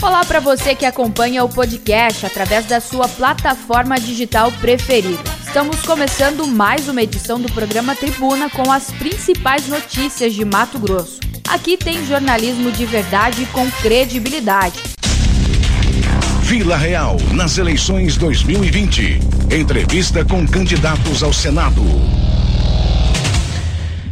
Olá para você que acompanha o podcast através da sua plataforma digital preferida. Estamos começando mais uma edição do programa Tribuna com as principais notícias de Mato Grosso. Aqui tem jornalismo de verdade com credibilidade. Vila Real nas eleições 2020. Entrevista com candidatos ao Senado.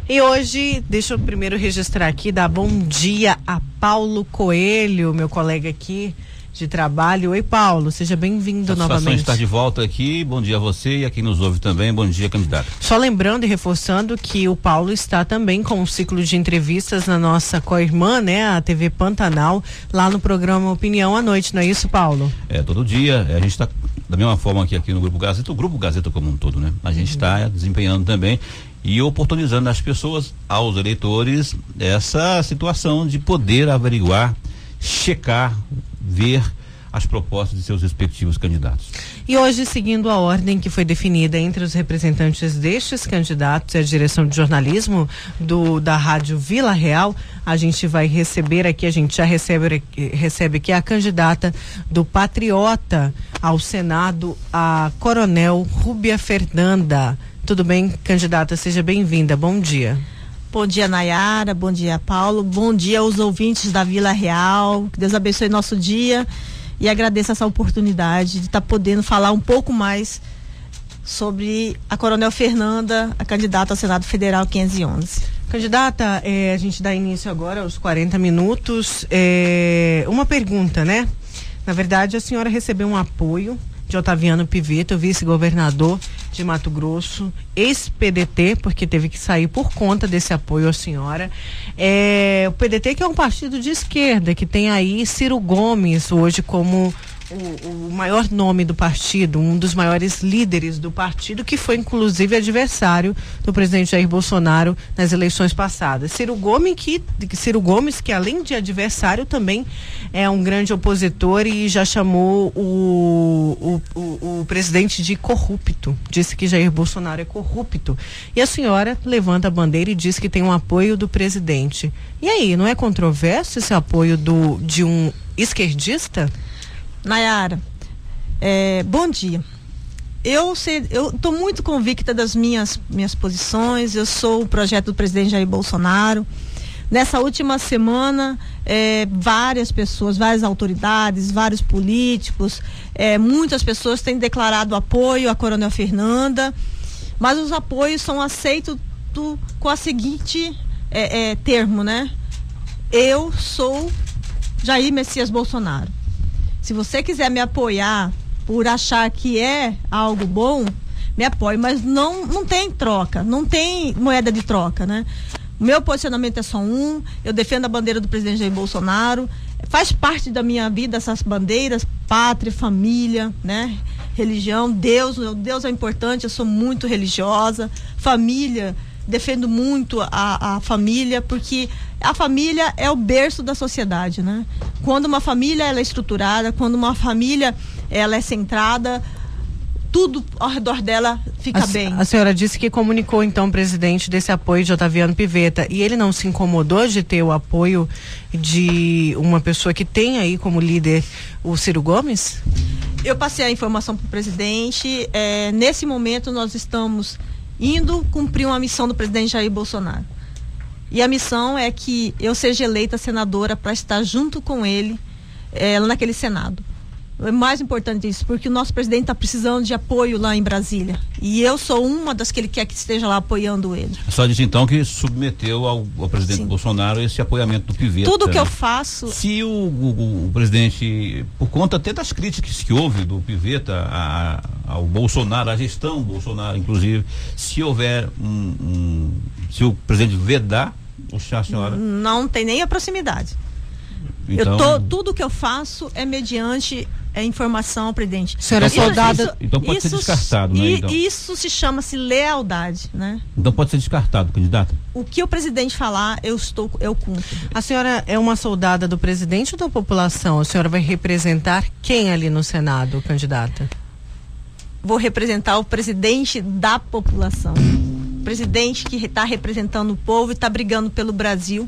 E hoje, deixa eu primeiro registrar aqui, dar bom dia a Paulo Coelho, meu colega aqui de trabalho. Oi, Paulo, seja bem-vindo novamente. estar de volta aqui. Bom dia a você e a quem nos ouve também. Bom dia, candidato. Só lembrando e reforçando que o Paulo está também com um ciclo de entrevistas na nossa co-irmã, né, a TV Pantanal, lá no programa Opinião à Noite, não é isso, Paulo? É, todo dia. A gente está da mesma forma que aqui no Grupo Gazeta, o Grupo Gazeta como um todo, né? A gente está uhum. desempenhando também e oportunizando às pessoas, aos eleitores, essa situação de poder averiguar, checar, ver as propostas de seus respectivos candidatos. E hoje, seguindo a ordem que foi definida entre os representantes destes candidatos e a direção de jornalismo do da Rádio Vila Real, a gente vai receber aqui, a gente já recebe, recebe aqui a candidata do Patriota ao Senado, a Coronel Rúbia Fernanda. Tudo bem, candidata? Seja bem-vinda. Bom dia. Bom dia, Nayara. Bom dia, Paulo. Bom dia aos ouvintes da Vila Real. Que Deus abençoe nosso dia e agradeço essa oportunidade de estar tá podendo falar um pouco mais sobre a Coronel Fernanda, a candidata ao Senado Federal 511. Candidata, eh, a gente dá início agora aos 40 minutos. Eh, uma pergunta, né? Na verdade, a senhora recebeu um apoio de Otaviano Piveta, vice-governador de Mato Grosso, ex-PDT, porque teve que sair por conta desse apoio à senhora. É, o PDT que é um partido de esquerda, que tem aí Ciro Gomes hoje como o, o, maior nome do partido, um dos maiores líderes do partido, que foi inclusive adversário do presidente Jair Bolsonaro nas eleições passadas. Ciro Gomes, que, Ciro Gomes, que além de adversário, também é um grande opositor e já chamou o, o, o, o presidente de corrupto. Disse que Jair Bolsonaro é corrupto. E a senhora levanta a bandeira e diz que tem um apoio do presidente. E aí, não é controverso esse apoio do, de um esquerdista? Nayara, é, bom dia. Eu estou muito convicta das minhas, minhas posições. Eu sou o projeto do presidente Jair Bolsonaro. Nessa última semana, é, várias pessoas, várias autoridades, vários políticos, é, muitas pessoas têm declarado apoio à Coronel Fernanda, mas os apoios são aceitos do, com a seguinte é, é termo, né? Eu sou Jair Messias Bolsonaro. Se você quiser me apoiar por achar que é algo bom, me apoie, mas não, não tem troca, não tem moeda de troca, né? Meu posicionamento é só um, eu defendo a bandeira do presidente Jair Bolsonaro, faz parte da minha vida essas bandeiras, pátria, família, né? Religião, Deus, Deus é importante, eu sou muito religiosa, família, defendo muito a, a família, porque a família é o berço da sociedade, né? Quando uma família ela é estruturada, quando uma família ela é centrada, tudo ao redor dela fica a, bem. A senhora disse que comunicou então o presidente desse apoio de Otaviano Piveta e ele não se incomodou de ter o apoio de uma pessoa que tem aí como líder o Ciro Gomes? Eu passei a informação para o presidente. É, nesse momento nós estamos indo cumprir uma missão do presidente Jair Bolsonaro. E a missão é que eu seja eleita senadora para estar junto com ele é, naquele Senado. É mais importante isso, porque o nosso presidente está precisando de apoio lá em Brasília. E eu sou uma das que ele quer que esteja lá apoiando ele. Só diz então que submeteu ao, ao presidente Sim. Bolsonaro esse apoiamento do Piveta. Tudo que né? eu faço. Se o, o, o, presidente, por conta até das críticas que houve do Piveta a, ao Bolsonaro, à gestão Bolsonaro, inclusive, se houver um, um se o presidente vedar, o a senhora. Não tem nem a proximidade. Então... Eu tô, tudo que eu faço é mediante é informação ao presidente. Senhora então, soldada. Isso, então pode isso, ser descartado, né? Então. Isso se chama-se lealdade, né? Então pode ser descartado, candidata. O que o presidente falar, eu estou, eu cumpro. A senhora é uma soldada do presidente ou da população? A senhora vai representar quem ali no Senado, candidata? Vou representar o presidente da população. O presidente que está representando o povo e está brigando pelo Brasil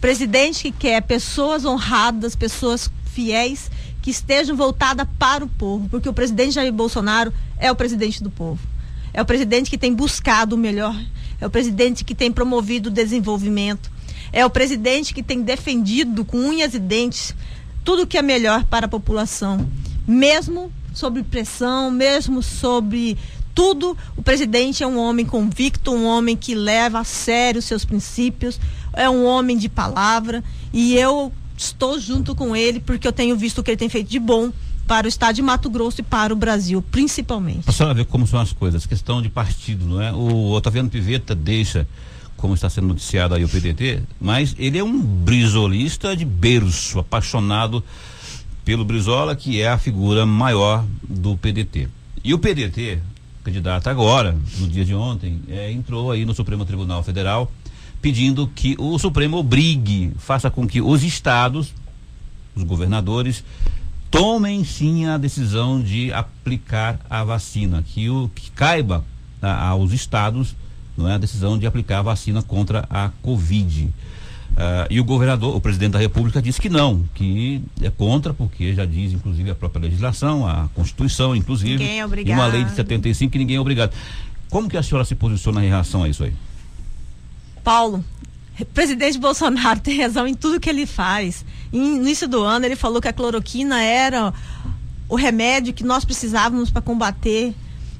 Presidente que quer pessoas honradas, pessoas fiéis, que estejam voltadas para o povo, porque o presidente Jair Bolsonaro é o presidente do povo. É o presidente que tem buscado o melhor, é o presidente que tem promovido o desenvolvimento, é o presidente que tem defendido com unhas e dentes tudo que é melhor para a população, mesmo sob pressão, mesmo sobre tudo, o presidente é um homem convicto, um homem que leva a sério seus princípios, é um homem de palavra e eu estou junto com ele porque eu tenho visto o que ele tem feito de bom para o estado de Mato Grosso e para o Brasil, principalmente. A senhora vê como são as coisas, questão de partido, não é? O Otaviano Piveta deixa, como está sendo noticiado aí o PDT, mas ele é um brisolista de berço, apaixonado pelo Brizola, que é a figura maior do PDT. E o PDT, candidato agora, no dia de ontem, é, entrou aí no Supremo Tribunal Federal pedindo que o Supremo obrigue, faça com que os estados, os governadores, tomem sim a decisão de aplicar a vacina, que o que caiba a, aos estados não é a decisão de aplicar a vacina contra a Covid. Uh, e o governador, o presidente da República, disse que não, que é contra, porque já diz, inclusive, a própria legislação, a Constituição, inclusive, é e uma lei de 75 que ninguém é obrigado. Como que a senhora se posiciona em relação a isso aí? Paulo, presidente Bolsonaro tem razão em tudo que ele faz. no início do ano, ele falou que a cloroquina era o remédio que nós precisávamos para combater.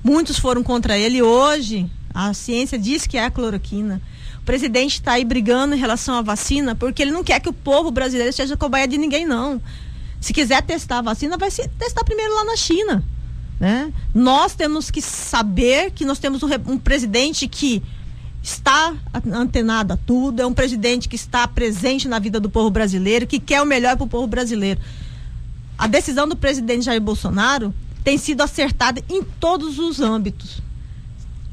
Muitos foram contra ele. Hoje, a ciência diz que é a cloroquina. O presidente está aí brigando em relação à vacina porque ele não quer que o povo brasileiro seja cobaia de ninguém, não. Se quiser testar a vacina, vai se testar primeiro lá na China. Né? Nós temos que saber que nós temos um, um presidente que está antenado a tudo, é um presidente que está presente na vida do povo brasileiro, que quer o melhor para o povo brasileiro. A decisão do presidente Jair Bolsonaro tem sido acertada em todos os âmbitos.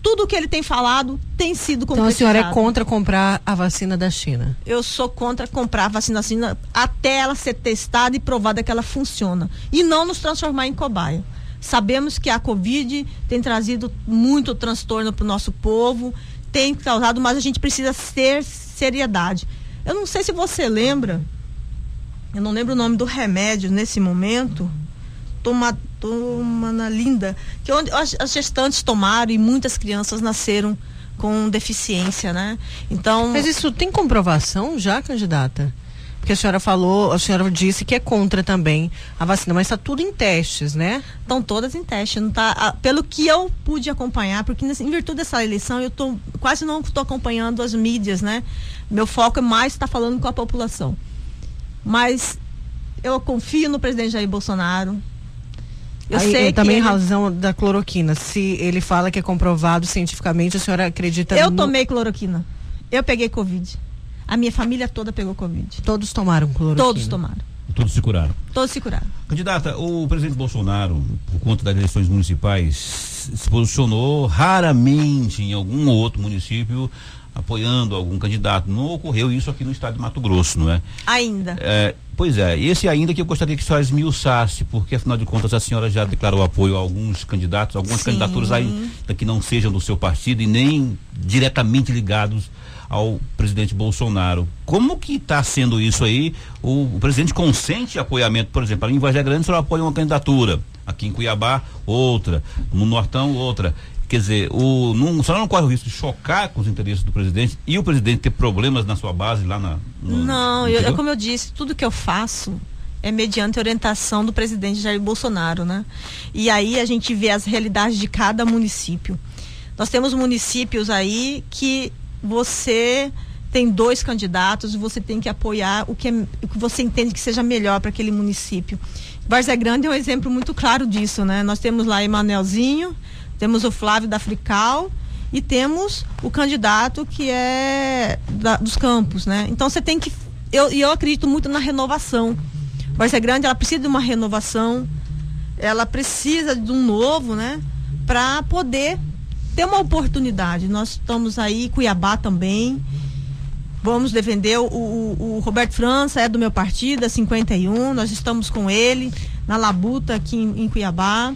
Tudo que ele tem falado tem sido concretizado. Então a senhora é contra comprar a vacina da China? Eu sou contra comprar a vacina da China até ela ser testada e provada que ela funciona. E não nos transformar em cobaia. Sabemos que a Covid tem trazido muito transtorno para o nosso povo tem causado, mas a gente precisa ter seriedade. Eu não sei se você lembra, eu não lembro o nome do remédio nesse momento, toma, toma na linda, que onde as, as gestantes tomaram e muitas crianças nasceram com deficiência, né? Então. Mas isso tem comprovação já, candidata? Porque a senhora falou, a senhora disse que é contra também a vacina, mas está tudo em testes, né? Estão todas em teste. Não tá, pelo que eu pude acompanhar, porque em virtude dessa eleição eu tô, quase não estou acompanhando as mídias, né? Meu foco é mais estar tá falando com a população. Mas eu confio no presidente Jair Bolsonaro. Eu Aí, sei também ele... razão da cloroquina. Se ele fala que é comprovado cientificamente, a senhora acredita Eu no... tomei cloroquina. Eu peguei Covid. A minha família toda pegou Covid. Todos tomaram cloroquina? Todos tomaram. Todos se curaram? Todos se curaram. Candidata, o presidente Bolsonaro, por conta das eleições municipais, se posicionou raramente em algum outro município apoiando algum candidato. Não ocorreu isso aqui no estado de Mato Grosso, não é? Ainda. É, pois é, esse ainda que eu gostaria que a senhora esmiuçasse, porque afinal de contas a senhora já declarou apoio a alguns candidatos, algumas Sim. candidaturas ainda que não sejam do seu partido e nem diretamente ligados ao presidente Bolsonaro. Como que está sendo isso aí? O, o, presidente consente apoiamento, por exemplo, em Vargem Grande só apoia uma candidatura, aqui em Cuiabá outra, no Nortão outra. Quer dizer, o, não, só não corre o risco de chocar com os interesses do presidente e o presidente ter problemas na sua base lá na. No, não, eu, é como eu disse, tudo que eu faço é mediante orientação do presidente Jair Bolsonaro, né? E aí a gente vê as realidades de cada município. Nós temos municípios aí que você tem dois candidatos você tem que apoiar o que, é, o que você entende que seja melhor para aquele município. Várzea Grande é um exemplo muito claro disso, né? Nós temos lá Emanuelzinho, temos o Flávio da Frical e temos o candidato que é da, dos campos, né? Então você tem que eu, eu acredito muito na renovação. Várzea Grande ela precisa de uma renovação, ela precisa de um novo, né? Para poder ter uma oportunidade. Nós estamos aí, Cuiabá também. Vamos defender o, o, o, Roberto França, é do meu partido, é 51. Nós estamos com ele na labuta aqui em, em Cuiabá.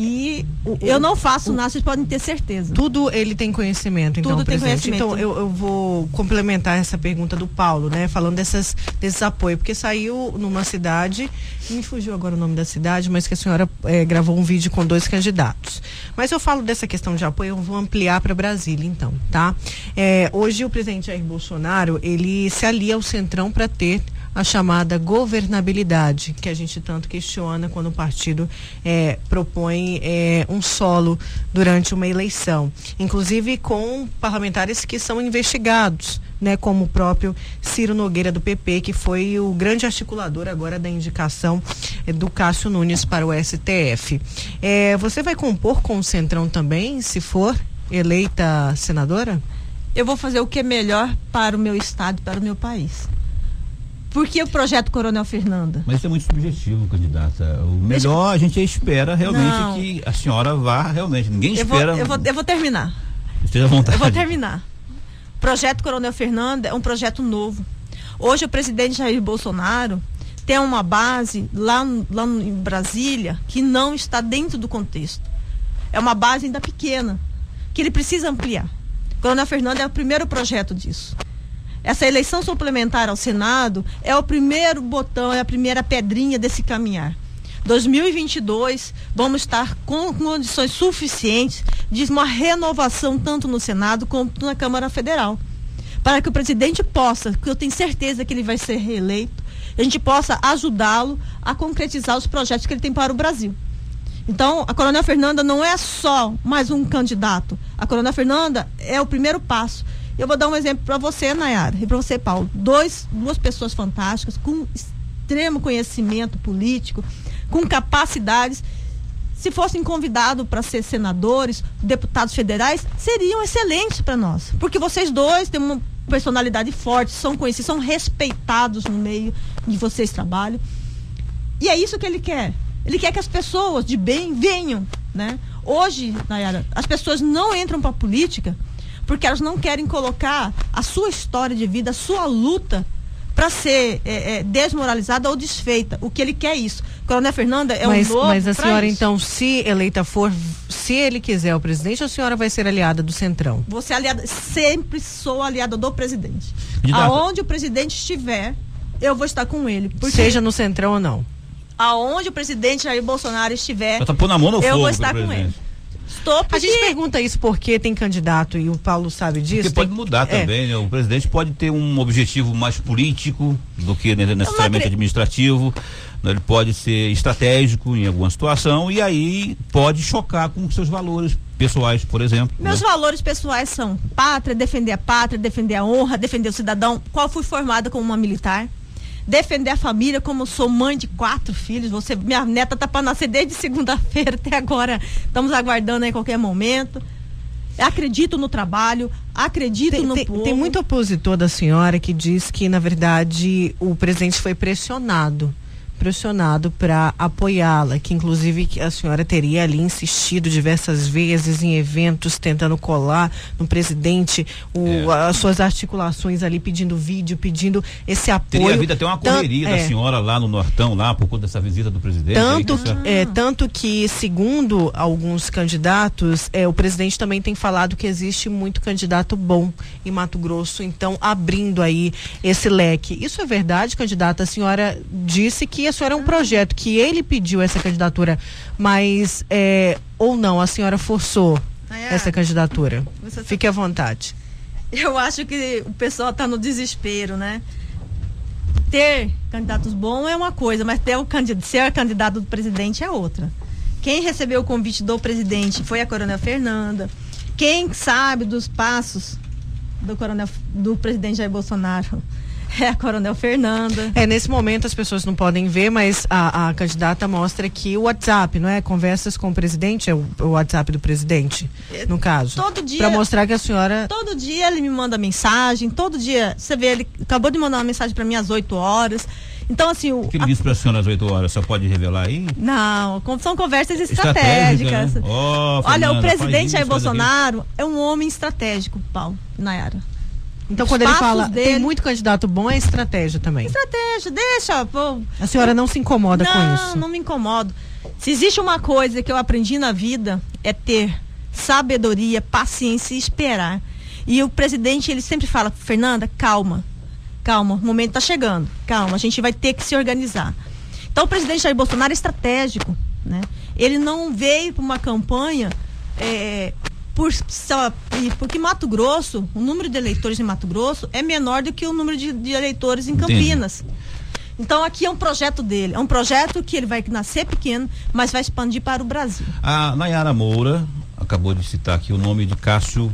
E eu não faço nada, vocês podem ter certeza. Tudo ele tem conhecimento, então, Tudo presidente. tem conhecimento. Então, eu, eu, vou complementar essa pergunta do Paulo, né? Falando dessas, desses apoios, porque saiu numa cidade, me fugiu agora o nome da cidade, mas que a senhora é, gravou um vídeo com dois candidatos. Mas eu falo dessa questão de apoio, eu vou ampliar para Brasília, então, tá? É, hoje o presidente Jair Bolsonaro, ele se alia ao Centrão para ter a chamada governabilidade, que a gente tanto questiona quando o partido é, propõe é, um solo durante uma eleição. Inclusive com parlamentares que são investigados. Né, como o próprio Ciro Nogueira do PP, que foi o grande articulador agora da indicação é, do Cássio Nunes para o STF. É, você vai compor com o Centrão também, se for eleita senadora? Eu vou fazer o que é melhor para o meu estado, para o meu país. Por que o projeto Coronel Fernanda? Mas isso é muito subjetivo, candidata. O melhor a gente espera realmente Não. que a senhora vá realmente. Ninguém eu espera. Vou, eu, vou, eu vou terminar. Esteja à vontade. Eu vou terminar. O projeto Coronel Fernanda é um projeto novo. Hoje o presidente Jair Bolsonaro tem uma base lá, lá em Brasília que não está dentro do contexto. É uma base ainda pequena, que ele precisa ampliar. Coronel Fernanda é o primeiro projeto disso. Essa eleição suplementar ao Senado é o primeiro botão, é a primeira pedrinha desse caminhar. 2022, vamos estar com condições suficientes de uma renovação tanto no Senado quanto na Câmara Federal. Para que o presidente possa, que eu tenho certeza que ele vai ser reeleito, a gente possa ajudá-lo a concretizar os projetos que ele tem para o Brasil. Então, a Coronel Fernanda não é só mais um candidato. A Coronel Fernanda é o primeiro passo. Eu vou dar um exemplo para você, Nayara, e para você, Paulo. Dois, duas pessoas fantásticas, com extremo conhecimento político, com capacidades. Se fossem convidados para ser senadores, deputados federais, seriam excelentes para nós. Porque vocês dois têm uma personalidade forte, são conhecidos, são respeitados no meio de vocês trabalham. E é isso que ele quer. Ele quer que as pessoas de bem venham, né? Hoje, Nayara, as pessoas não entram para a política porque elas não querem colocar a sua história de vida, a sua luta para ser é, é, desmoralizada ou desfeita. O que ele quer é isso. Coronel Fernanda é mas, um novo Mas a senhora, isso. então, se eleita for, se ele quiser o presidente, a senhora vai ser aliada do Centrão? Você aliada, sempre sou aliada do presidente. Aonde o presidente estiver, eu vou estar com ele. Seja no Centrão ou não. Aonde o presidente Jair Bolsonaro estiver, tá eu fogo vou estar com presidente. ele. Estou A gente pergunta isso porque tem candidato e o Paulo sabe disso. Porque pode tem- mudar é. também, né? O presidente pode ter um objetivo mais político do que ne- necessariamente administrativo. né? Ele pode ser estratégico em alguma situação e aí pode chocar com seus valores pessoais, por exemplo. Meus né? valores pessoais são pátria, defender a pátria, defender a honra, defender o cidadão. Qual fui formada como uma militar? Defender a família, como eu sou mãe de quatro filhos. Você, minha neta tá para nascer desde segunda-feira até agora. Estamos aguardando aí qualquer momento. Acredito no trabalho, acredito Tem, no tem- povo. tem muito opositor da senhora que diz que, na verdade, o presidente foi pressionado. Pressionado para apoiá-la, que inclusive que a senhora teria ali insistido diversas vezes em eventos tentando colar no presidente o, É. as suas articulações ali pedindo vídeo, pedindo esse apoio. Teria havido até uma correria é. da senhora lá no Nortão, lá, por conta dessa visita do presidente. aí, Tanto, que essa- é, tanto que, segundo alguns candidatos, é, o presidente também tem falado que existe muito candidato bom em Mato Grosso, então abrindo aí esse leque. Isso é verdade, candidata? A senhora disse que a senhora é um projeto, que ele pediu essa candidatura, mas é, ou não, a senhora forçou Nayara, essa candidatura. tá- Fique à vontade. Eu acho que o pessoal está no desespero, né? Ter candidatos bons é uma coisa, mas ter o candidato, ser candidato do presidente é outra. Quem recebeu o convite do presidente foi a Coronel Fernanda. Quem sabe dos passos do coronel do presidente Jair Bolsonaro é a Coronel Fernanda. É, nesse momento as pessoas não podem ver, mas a, a candidata mostra aqui o WhatsApp, não é? Conversas com o presidente, é o, o WhatsApp do presidente, no caso. Todo dia- Para mostrar que a senhora. Todo dia ele me manda mensagem, todo dia, você vê, ele acabou de mandar uma mensagem para mim às 8 horas. Então, assim, o, O que ele a- disse para a senhora às 8 horas? Só pode revelar aí? Não, são conversas Estratégica, estratégicas. né? Ó, Olha, Fernanda, o presidente isso, Jair Bolsonaro é um homem estratégico, Paulo, Nayara. Então, quando ele fala dele- tem muito candidato bom, é estratégia também. Estratégia, deixa, pô. A senhora não se incomoda não, com isso. não me incomodo. Se existe uma coisa que eu aprendi na vida é ter sabedoria, paciência e esperar. E o presidente ele sempre fala, Fernanda, calma, calma, o momento está chegando, calma, a gente vai ter que se organizar. Então o presidente Jair Bolsonaro é estratégico, né? Ele não veio para uma campanha é, por, porque Mato Grosso, o número de eleitores em Mato Grosso é menor do que o número de, de eleitores em Campinas. Entendi. Então aqui é um projeto dele, é um projeto que ele vai nascer pequeno, mas vai expandir para o Brasil. A Nayara Moura acabou de citar aqui o nome de Cássio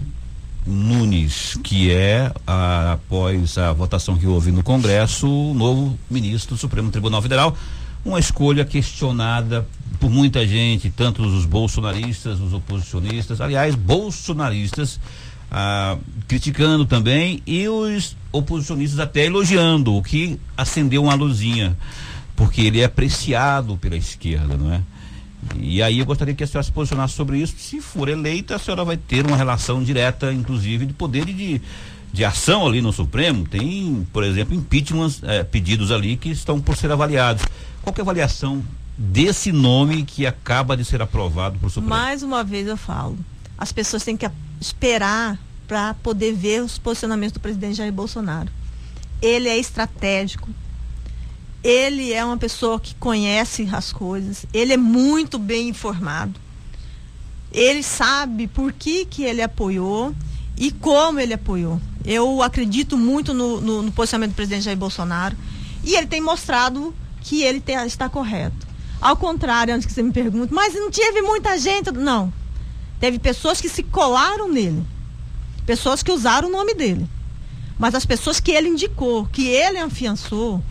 Nunes, que é, a, após a votação que houve no Congresso, o novo ministro do Supremo Tribunal Federal. Uma escolha questionada por muita gente, tanto os bolsonaristas, os oposicionistas, aliás, bolsonaristas ah, criticando também e os oposicionistas até elogiando, o que acendeu uma luzinha, porque ele é apreciado pela esquerda, não é? E aí eu gostaria que a senhora se posicionasse sobre isso. Se for eleita, a senhora vai ter uma relação direta, inclusive, de poder de, de ação ali no Supremo. Tem, por exemplo, impeachment, é, pedidos ali que estão por ser avaliados. Qual é a avaliação desse nome que acaba de ser aprovado por Supremo? Mais uma vez eu falo, as pessoas têm que esperar para poder ver os posicionamentos do presidente Jair Bolsonaro. Ele é estratégico, ele é uma pessoa que conhece as coisas, ele é muito bem informado. Ele sabe por que, que ele apoiou e como ele apoiou. Eu acredito muito no, no, no posicionamento do presidente Jair Bolsonaro e ele tem mostrado que ele tem, está correto. Ao contrário, antes que você me pergunte, mas não teve muita gente. Não. Teve pessoas que se colaram nele. Pessoas que usaram o nome dele. Mas as pessoas que ele indicou, que ele afiançou,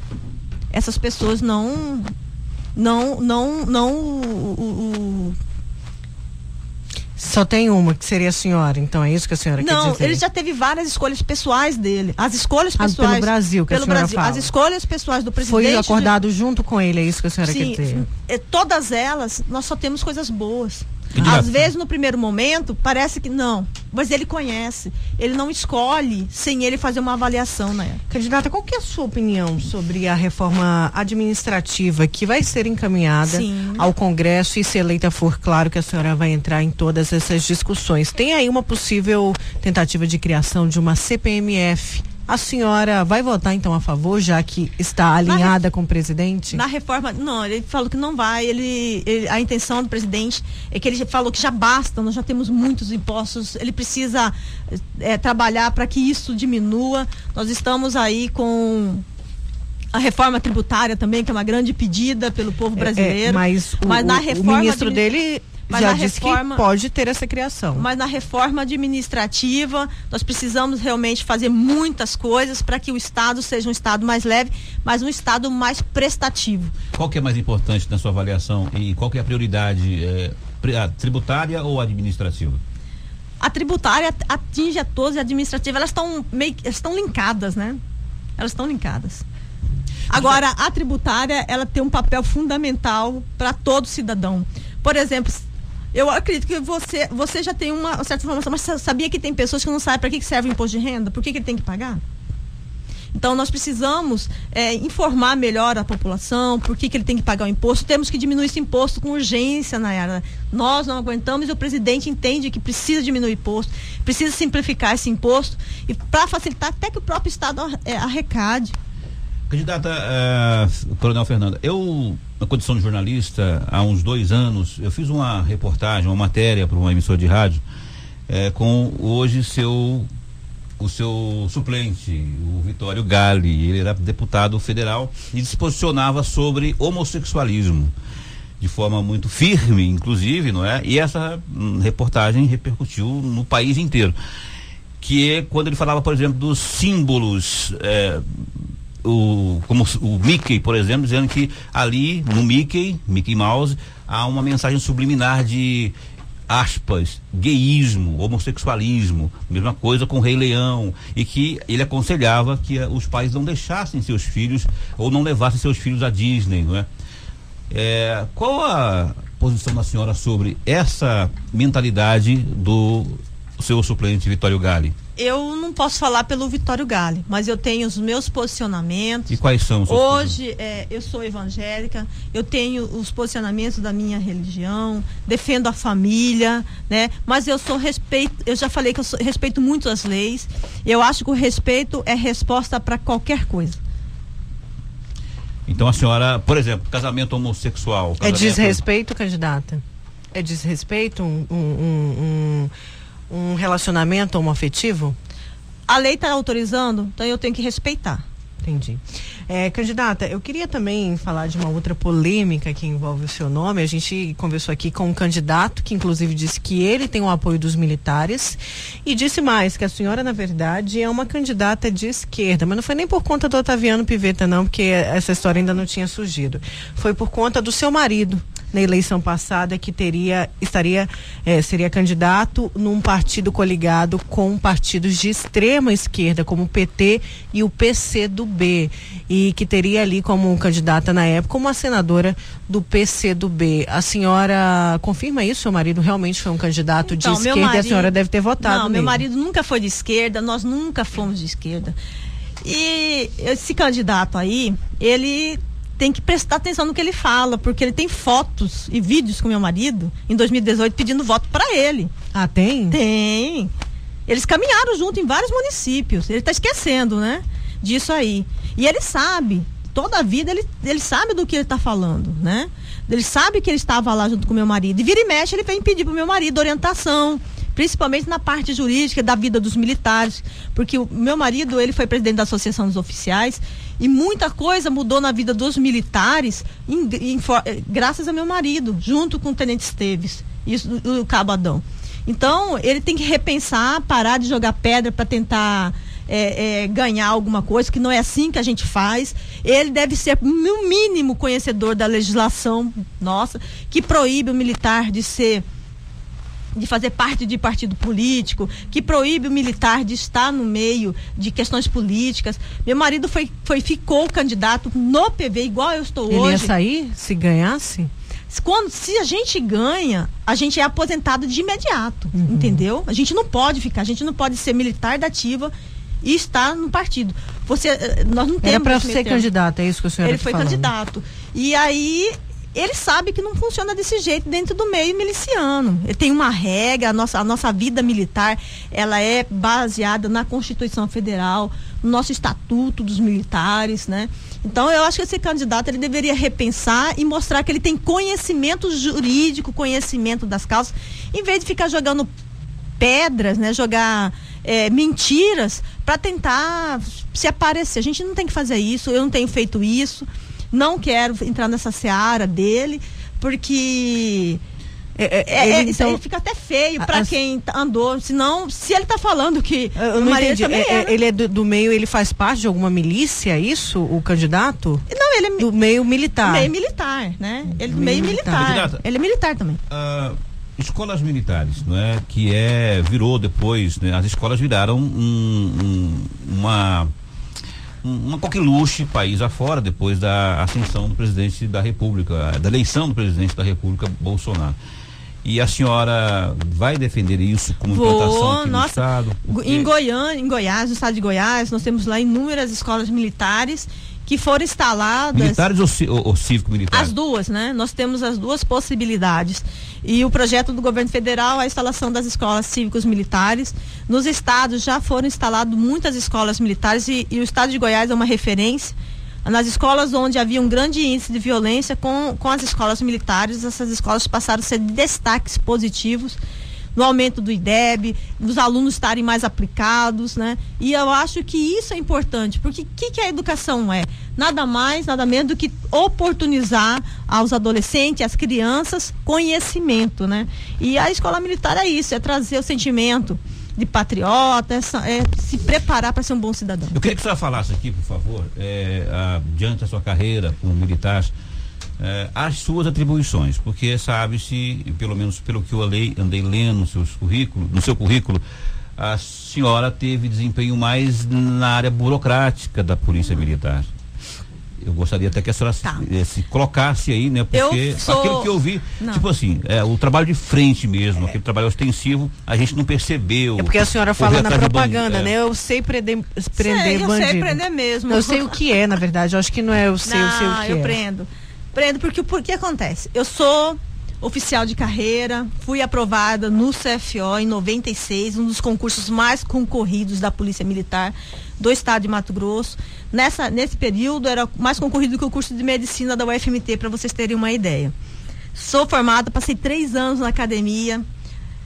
essas pessoas não não não não o, o, só tem uma, que seria a senhora, então é isso que a senhora não, quer dizer? Não, ele já teve várias escolhas pessoais dele. As escolhas pessoais. Ah, pelo Brasil, que pelo a senhora Brasil. Fala. As escolhas pessoais do presidente. Foi acordado de... junto com ele, é isso que a senhora Sim, quer dizer? É, todas elas, nós só temos coisas boas. Às vezes, no primeiro momento, parece que não, mas ele conhece. Ele não escolhe sem ele fazer uma avaliação, né? Candidata, qual que é a sua opinião sobre a reforma administrativa que vai ser encaminhada Sim. ao Congresso e se eleita for, claro que a senhora vai entrar em todas essas discussões. Tem aí uma possível tentativa de criação de uma CPMF a senhora vai votar então a favor, já que está alinhada com o presidente? Na reforma, não, ele falou que não vai. Ele, ele, a intenção do presidente é que ele falou que já basta, nós já temos muitos impostos. Ele precisa é, trabalhar para que isso diminua. Nós estamos aí com a reforma tributária também, que é uma grande pedida pelo povo brasileiro. É, é, mas, o, mas na reforma o ministro dele mas já disse reforma, que pode ter essa criação. Mas na reforma administrativa, nós precisamos realmente fazer muitas coisas para que o Estado seja um Estado mais leve, mas um Estado mais prestativo. Qual que é mais importante na sua avaliação e qual que é a prioridade, é, a tributária ou administrativa? A tributária atinge a todos e a administrativa, elas estão meio estão linkadas, né? Elas estão linkadas. Agora, a tributária, ela tem um papel fundamental para todo cidadão. Por exemplo, eu acredito que você, você já tem uma certa informação, mas sabia que tem pessoas que não sabem para que serve o imposto de renda? Por que, que ele tem que pagar? Então, nós precisamos é, informar melhor a população por que, que ele tem que pagar o imposto. Temos que diminuir esse imposto com urgência, Nayara. Nós não aguentamos e o presidente entende que precisa diminuir o imposto, precisa simplificar esse imposto e para facilitar até que o próprio Estado é, arrecade. Candidata uh, Coronel Fernanda, eu, na condição de jornalista, há uns dois anos, eu fiz uma reportagem, uma matéria para uma emissora de rádio eh, com hoje seu o seu suplente, o Vitório Gali, ele era deputado federal e se posicionava sobre homossexualismo de forma muito firme, inclusive, não é? E essa hum, reportagem repercutiu no país inteiro. Que é quando ele falava, por exemplo, dos símbolos eh, o, como o Mickey, por exemplo, dizendo que ali no Mickey, Mickey Mouse, há uma mensagem subliminar de aspas, gayismo, homossexualismo, mesma coisa com o Rei Leão, e que ele aconselhava que uh, os pais não deixassem seus filhos ou não levassem seus filhos à Disney, não é? é qual a posição da senhora sobre essa mentalidade do seu suplente Vitório Gali? Eu não posso falar pelo Vitório Gale, mas eu tenho os meus posicionamentos. E quais são os seus Hoje é, eu sou evangélica, eu tenho os posicionamentos da minha religião, defendo a família, né? Mas eu sou respeito, eu já falei que eu sou, respeito muito as leis. Eu acho que o respeito é resposta para qualquer coisa. Então a senhora, por exemplo, casamento homossexual. É Casamento... desrespeito, candidata? É desrespeito um, um, um, um relacionamento homoafetivo? A lei está autorizando, então eu tenho que respeitar. Entendi. É, candidata, eu queria também falar de uma outra polêmica que envolve o seu nome. A gente conversou aqui com um candidato que, inclusive, disse que ele tem o apoio dos militares e disse mais que a senhora, na verdade, é uma candidata de esquerda, mas não foi nem por conta do Otaviano Piveta, não, porque essa história ainda não tinha surgido. Foi por conta do seu marido, na eleição passada que teria estaria eh, seria candidato num partido coligado com partidos de extrema esquerda como o PT e o PC do B e que teria ali como candidata na época uma senadora do PC do B. A senhora confirma isso? Seu marido realmente foi um candidato Então, de esquerda e a marido- senhora deve ter votado Não, meu marido nunca foi de esquerda, nós nunca fomos de esquerda. E esse candidato aí, ele tem que prestar atenção no que ele fala, porque ele tem fotos e vídeos com meu marido em 2018 pedindo voto para ele. Ah, tem? Tem. Eles caminharam junto em vários municípios. Ele está esquecendo, né? Disso aí. E ele sabe. Toda a vida ele, ele sabe do que ele está falando, né? Ele sabe que ele estava lá junto com meu marido. E vira e mexe, ele vem pedir pro meu marido orientação. Principalmente na parte jurídica da vida dos militares. Porque o meu marido, ele foi presidente da Associação dos Oficiais. E muita coisa mudou na vida dos militares em- em eh, graças a meu marido, junto com o Tenente Esteves e o, Cabo. Então, ele tem que repensar, parar de jogar pedra para tentar é, é, ganhar alguma coisa, que não é assim que a gente faz. Ele deve ser, no mínimo, conhecedor da legislação nossa, que proíbe o militar de ser de fazer parte de partido político, que proíbe o militar de estar no meio de questões políticas. Meu marido foi, foi ficou candidato no PV, igual eu estou Ele ia hoje. sair se ganhasse? Quando, se a gente ganha, a gente é aposentado de imediato, entendeu? A gente não pode ficar, a gente não pode ser militar da ativa e estar no partido. Você, eh, nós não temos Era para ser candidato, é isso que o senhor Ele está foi falando. candidato. E aí ele sabe que não funciona desse jeito dentro do meio miliciano. Ele tem uma regra, a nossa, a nossa vida militar, ela é baseada na Constituição Federal, no nosso estatuto dos militares, né? Então eu acho que esse candidato ele deveria repensar e mostrar que ele tem conhecimento jurídico, conhecimento das causas, em vez de ficar jogando pedras, né? Jogar é, mentiras para tentar se aparecer. A gente não tem que fazer isso. Eu não tenho feito isso. Não quero entrar nessa seara dele, porque É, é, é, é, ele, isso então, fica até feio para quem tá- andou. Senão, se ele tá falando que eu não entendi. também É- é, é- ele é do, do meio, ele faz parte de alguma milícia, é isso, o candidato? Não, ele é Do meio militar. meio militar, né? Ele do Meio meio militar. militar. Ele é militar também. Ah, escolas militares, não é? Que é virou depois, né? As escolas viraram um, um- uma um- uma coqueluche país afora depois da ascensão do presidente da República, da eleição do presidente da República Bolsonaro. E a senhora vai defender isso como implantação aqui no estado? Porque- Em Goiânia, em Goiás, no estado de Goiás, nós temos lá inúmeras escolas militares que foram instaladas. Militares ou, ci- ou, ou cívico-militares? As duas, né? Nós temos as duas possibilidades. E o projeto do governo federal a instalação das escolas cívicos militares. Nos estados já foram instaladas muitas escolas militares e, e o estado de Goiás é uma referência. Nas escolas onde havia um grande índice de violência com, com as escolas militares, essas escolas passaram a ser destaques positivos no aumento do IDEB, dos alunos estarem mais aplicados, né? E eu acho que isso é importante, porque o que, que a educação é? Nada mais, nada menos do que oportunizar aos adolescentes, às crianças, conhecimento, né? E a escola militar é isso, é trazer o sentimento de patriota, essa- é se preparar para ser um bom cidadão. Eu queria que senhora falasse aqui, por favor, é, a- diante da sua carreira como militar, é, as suas atribuições, porque sabe-se, pelo menos pelo que eu andei, andei lendo no, seus currículo, no seu currículo, a senhora teve desempenho mais na área burocrática da Polícia Militar. eu gostaria até que a senhora Tá. se, eh, se colocasse aí, né? Porque Eu sou- aquilo que eu vi, Não. tipo assim, é, o trabalho de frente mesmo, aquele trabalho ostensivo, a gente não percebeu. É porque a senhora fala na propaganda, bandido, né? é. Eu sei prender, prender sei, eu bandido. sei prender mesmo. Eu sei o que é, na verdade. Eu acho que não é eu sei, eu sei o Não, que eu é. prendo. Prendo porque o que acontece? Eu sou oficial de carreira, fui aprovada no CFO em 96, um dos concursos mais concorridos da Polícia Militar do estado de Mato Grosso. Nessa, nesse período era mais concorrido que o curso de medicina da UFMT, para vocês terem uma ideia. Sou formada, passei três anos na academia,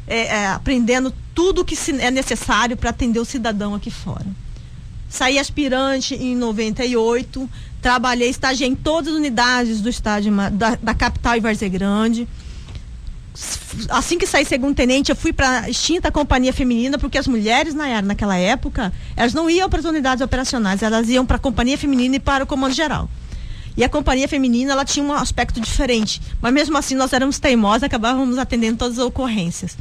é, é, aprendendo tudo que se- é necessário para atender o cidadão aqui fora. Saí aspirante em 98, trabalhei, estagiei em todas as unidades do Ma- da, da capital e Várzea Grande. Assim que saí segundo tenente, eu fui para a extinta companhia feminina, porque as mulheres na naquela época, elas não iam para as unidades operacionais, elas iam para a companhia feminina e para o comando geral. E a companhia feminina, ela tinha um aspecto diferente, mas mesmo assim nós éramos teimosos, acabávamos atendendo todas as ocorrências.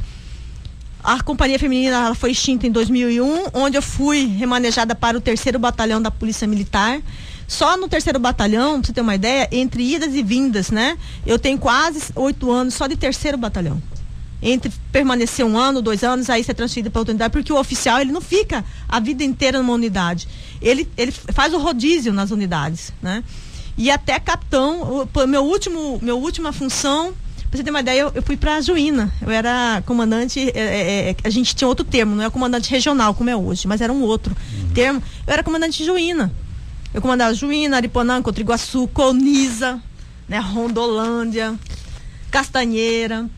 A companhia feminina ela foi extinta em 2001, onde eu fui remanejada para o terceiro batalhão da Polícia Militar. Só no terceiro batalhão, pra você ter uma ideia, entre idas e vindas, né? Eu tenho quase oito anos só de terceiro batalhão. Entre permanecer um ano, dois anos, aí ser transferido para outra unidade, porque o oficial ele não fica a vida inteira numa unidade. Ele, ele faz o rodízio nas unidades, né? E até capitão, o- meu último, meu última função Pra você ter uma ideia, eu, eu fui pra Juína. Eu era comandante, é, é, é, a gente tinha outro termo, não é comandante regional como é hoje, mas era um outro termo. Eu era comandante de Juína. Eu comandava Juína, Ariponã, Cotriguaçu, Colniza, né, Rondolândia, Castanheira.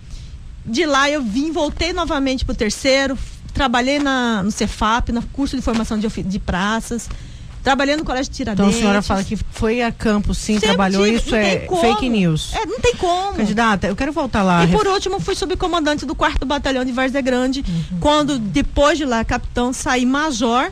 De lá eu vim, voltei novamente pro terceiro, trabalhei na, no Cefap, no curso de formação de, de praças, trabalhei no Colégio Então Tiradentes. a senhora fala que foi a campo, sim, Sempre trabalhou. tive, Isso é fake news. É, não tem como. Candidata, eu quero voltar lá. E por último, fui subcomandante do 4 Batalhão de Várzea Grande, quando depois de lá, capitão, saí major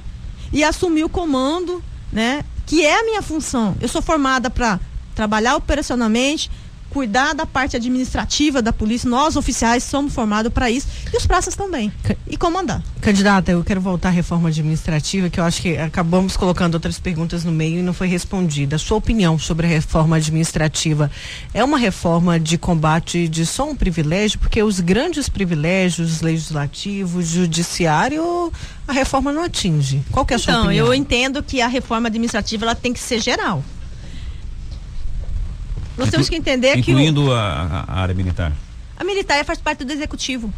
e assumi o comando, né? Que é a minha função. Eu sou formada para trabalhar operacionalmente, cuidar da parte administrativa da polícia. Nós, oficiais, somos formados para isso. E os praças também. E comandar. Candidata, eu quero voltar à reforma administrativa, que eu acho que acabamos colocando outras perguntas no meio e não foi respondida. Sua opinião sobre a reforma administrativa é uma reforma de combate de só um privilégio? Porque os grandes privilégios, legislativo, judiciário, a reforma não atinge. Qual que é a sua Então, opinião? eu entendo que a reforma administrativa ela tem que ser geral. Nós temos que entender que o- Incluindo a, a área militar. a militar faz parte do executivo.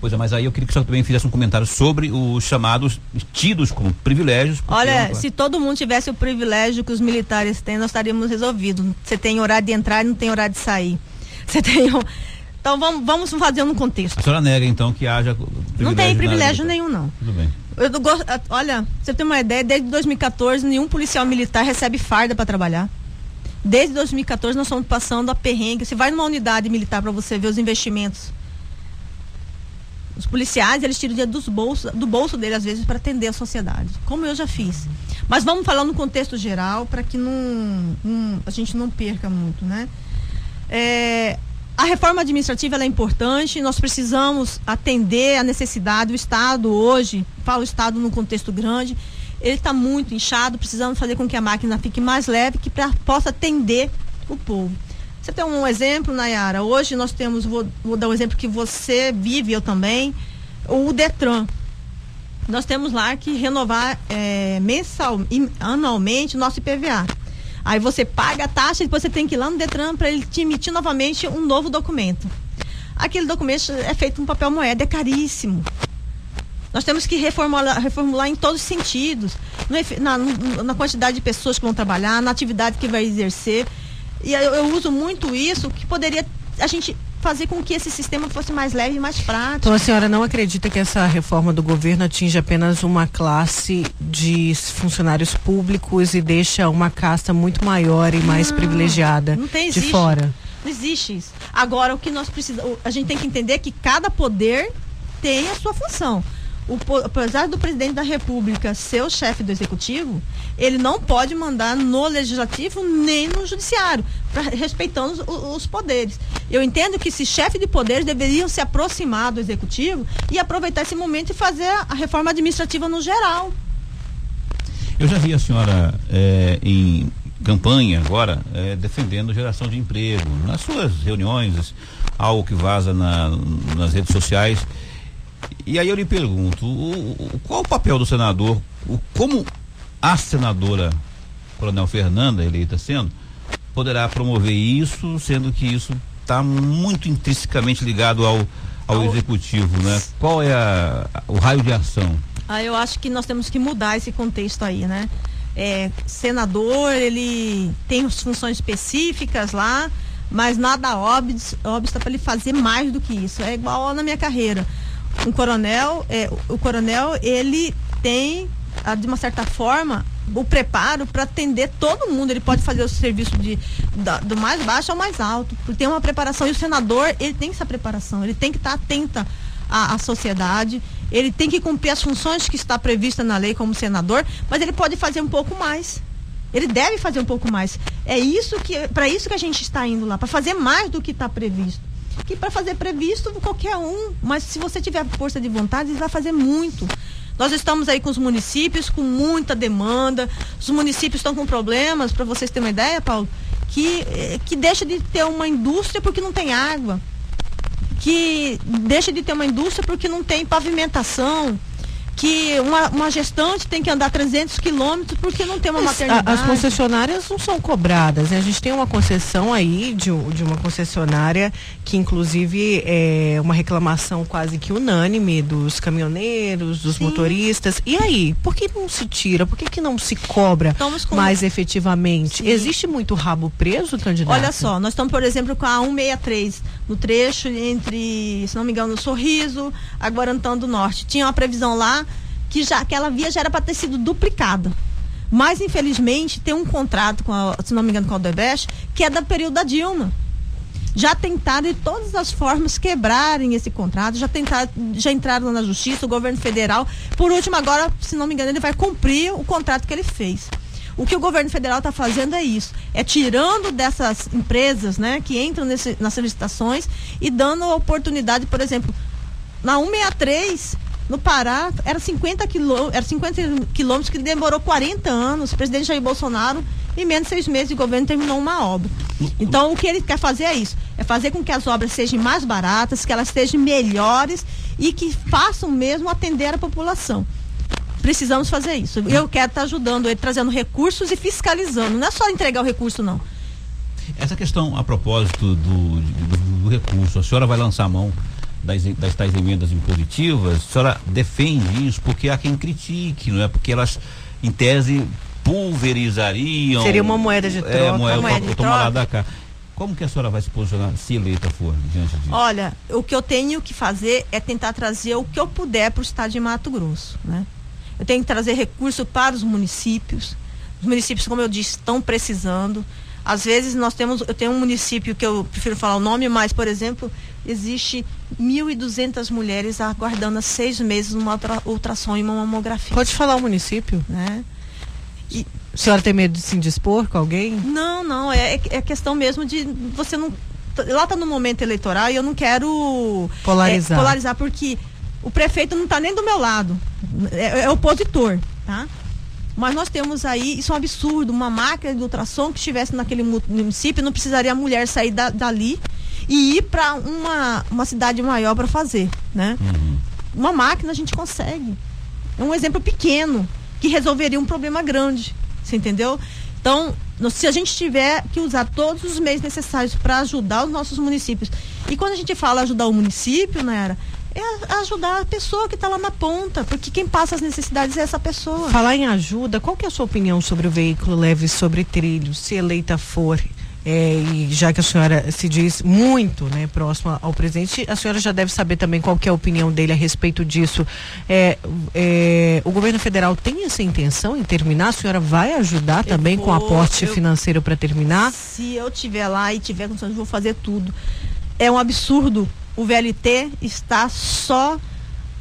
Pois é, mas aí eu queria que você também fizesse um comentário sobre os chamados tidos como privilégios. Olha, não- se todo mundo tivesse o privilégio que os militares têm, nós estaríamos resolvidos. Você tem horário de entrar e não tem horário de sair. Você tem. o- Então vamos, vamos fazer um contexto. A senhora nega então que haja Não tem privilégio nenhum. não. Tudo bem. Eu gosto, olha, você tem uma ideia, desde 2014 nenhum policial militar recebe farda para trabalhar. Desde 2014 nós estamos passando a perrengue. Você vai numa unidade militar para você ver os investimentos. Os policiais, eles tiram dinheiro dos bolsos, do bolso dele às vezes para atender a sociedade, como eu já fiz. Mas vamos falar no contexto geral para que não, não- a gente não perca muito, né? É, a reforma administrativa é importante, nós precisamos atender a necessidade. O Estado hoje, falo o Estado num contexto grande, ele está muito inchado, precisamos fazer com que a máquina fique mais leve, que pra, possa atender o povo. Você tem um exemplo, Nayara? Hoje nós temos, vou, vou dar um exemplo que você vive, eu também, o Detran. Nós temos lá que renovar é, mensal, anualmente o nosso IPVA. Aí você paga a taxa e depois você tem que ir lá no Detran para ele te emitir novamente um novo documento. Aquele documento é feito em papel moeda, é caríssimo. Nós temos que reformular, reformular em todos os sentidos, na, na quantidade de pessoas que vão trabalhar, na atividade que vai exercer. E eu, eu uso muito isso, que poderia a gente fazer com que esse sistema fosse mais leve e mais prático. Então a senhora não acredita que essa reforma do governo atinge apenas uma classe de funcionários públicos e deixa uma casta muito maior e mais Não, privilegiada não tem, de existe. fora? Não existe isso. Agora, o que nós precisamos. A gente tem que entender que cada poder tem a sua função. O, apesar do presidente da República ser o chefe do executivo, ele não pode mandar no legislativo nem no judiciário, pra- respeitando os, os poderes. Eu entendo que esses chefes de poderes deveriam se aproximar do executivo e aproveitar esse momento e fazer a, reforma administrativa no geral. Eu já vi a senhora eh, em campanha agora é, defendendo geração de emprego. Nas suas reuniões, algo que vaza na, nas redes sociais. E aí eu lhe pergunto, o, o, qual o papel do senador, o, como a senadora Coronel Fernanda, eleita sendo, poderá promover isso, sendo que isso está muito intrinsecamente ligado ao, ao, ao executivo, né? Qual é a, o raio de ação? Ah, eu acho que nós temos que mudar esse contexto aí, né? É, senador, ele tem funções específicas lá, mas nada obsta para ele fazer mais do que isso. É igual na minha carreira. Um coronel, é, o coronel, ele tem, ah, de uma certa forma, o preparo para atender todo mundo. Ele pode fazer o serviço de, da, do mais baixo ao mais alto. Tem uma preparação. E o senador, ele tem essa preparação. Ele tem que estar tá atenta à, à sociedade. Ele tem que cumprir as funções que está prevista na lei como senador, mas ele pode fazer um pouco mais. Ele deve fazer um pouco mais. É isso que, para isso que a gente está indo lá, para fazer mais do que está previsto. Que para fazer previsto qualquer um, mas se você tiver força de vontade, vai fazer muito. Nós estamos aí com os municípios com muita demanda. Os municípios estão com problemas, para vocês terem uma ideia, Paulo, que, eh, que deixa de ter uma indústria porque não tem água. Que deixa de ter uma indústria porque não tem pavimentação que uma, uma gestante tem que andar 300 quilômetros porque não tem uma maternidade. As concessionárias não são cobradas, né? A gente tem uma concessão aí de, de uma concessionária que inclusive é uma reclamação quase que unânime dos caminhoneiros, dos Sim. motoristas. E aí, por que não se tira? Por que, que não se cobra com... mais efetivamente? Sim. Existe muito rabo preso, candidato? Olha só, nós estamos, por exemplo, com a 163 no trecho entre, se não me engano, Sorriso, a Guarantã do Norte. Tinha uma previsão lá que já aquela via já era para ter sido duplicada. Mas, infelizmente, tem um contrato, com a, se não me engano, com a Odebrecht, que é do período da Dilma. Já tentaram de todas as formas quebrarem esse contrato, já tentaram, já entraram na justiça, o governo federal. Por último, agora, se não me engano, ele vai cumprir o contrato que ele fez. O que o governo federal está fazendo é isso, é tirando dessas empresas, né, que entram nesse, nas licitações e dando a oportunidade, por exemplo, na 163 no Pará, era 50 quilômetros, era 50 quilômetros que demorou 40 anos. O presidente Jair Bolsonaro, em menos de seis meses de governo, terminou uma obra. Então, o que ele quer fazer é isso: é fazer com que as obras sejam mais baratas, que elas sejam melhores e que façam mesmo atender a população. Precisamos fazer isso. Eu quero estar ajudando ele, trazendo recursos e fiscalizando. Não é só entregar o recurso, não. Essa questão, a propósito do, do, do recurso, a senhora vai lançar a mão das, das tais emendas impositivas, a senhora defende isso porque há quem critique, não é? Porque elas, em tese, pulverizariam. Seria uma moeda de é, troca. É, moeda, moeda de troca. da cá. Como que a senhora vai se posicionar se eleita for diante disso? Olha, o que eu tenho que fazer é tentar trazer o que eu puder para o estado de Mato Grosso, né? Eu tenho que trazer recurso para os municípios. Os municípios, como eu disse, estão precisando. Às vezes nós temos, eu tenho um município que eu prefiro falar o nome, mas, por exemplo, existe 1.200 mulheres aguardando há seis meses uma ultrassom e uma mamografia. Pode falar o município? Né? E, a senhora tem medo de se indispor com alguém? Não, não. É, é questão mesmo de você não. Lá está no momento eleitoral e eu não quero polarizar. É, polarizar porque o prefeito não está nem do meu lado. É, é opositor, tá? Mas nós temos aí, isso é um absurdo, uma máquina de ultrassom que estivesse naquele município, não precisaria a mulher sair da, dali e ir para uma, uma cidade maior para fazer, né? Uhum. Uma máquina a gente consegue. É um exemplo pequeno que resolveria um problema grande, você entendeu? Então, se a gente tiver que usar todos os meios necessários para ajudar os nossos municípios, e quando a gente fala ajudar o município, né, é ajudar a pessoa que está lá na ponta, porque quem passa as necessidades é essa pessoa. Falar em ajuda, qual que é a sua opinião sobre o veículo leve sobre trilhos, se eleita for? É, e já que a senhora se diz muito né, próxima ao presidente, a senhora já deve saber também qual que é a opinião dele a respeito disso. É, é, o governo federal tem essa intenção em terminar? A senhora vai ajudar também vou, com aporte eu, financeiro para terminar? Se eu tiver lá e tiver condições, eu vou fazer tudo. É um absurdo. O VLT está só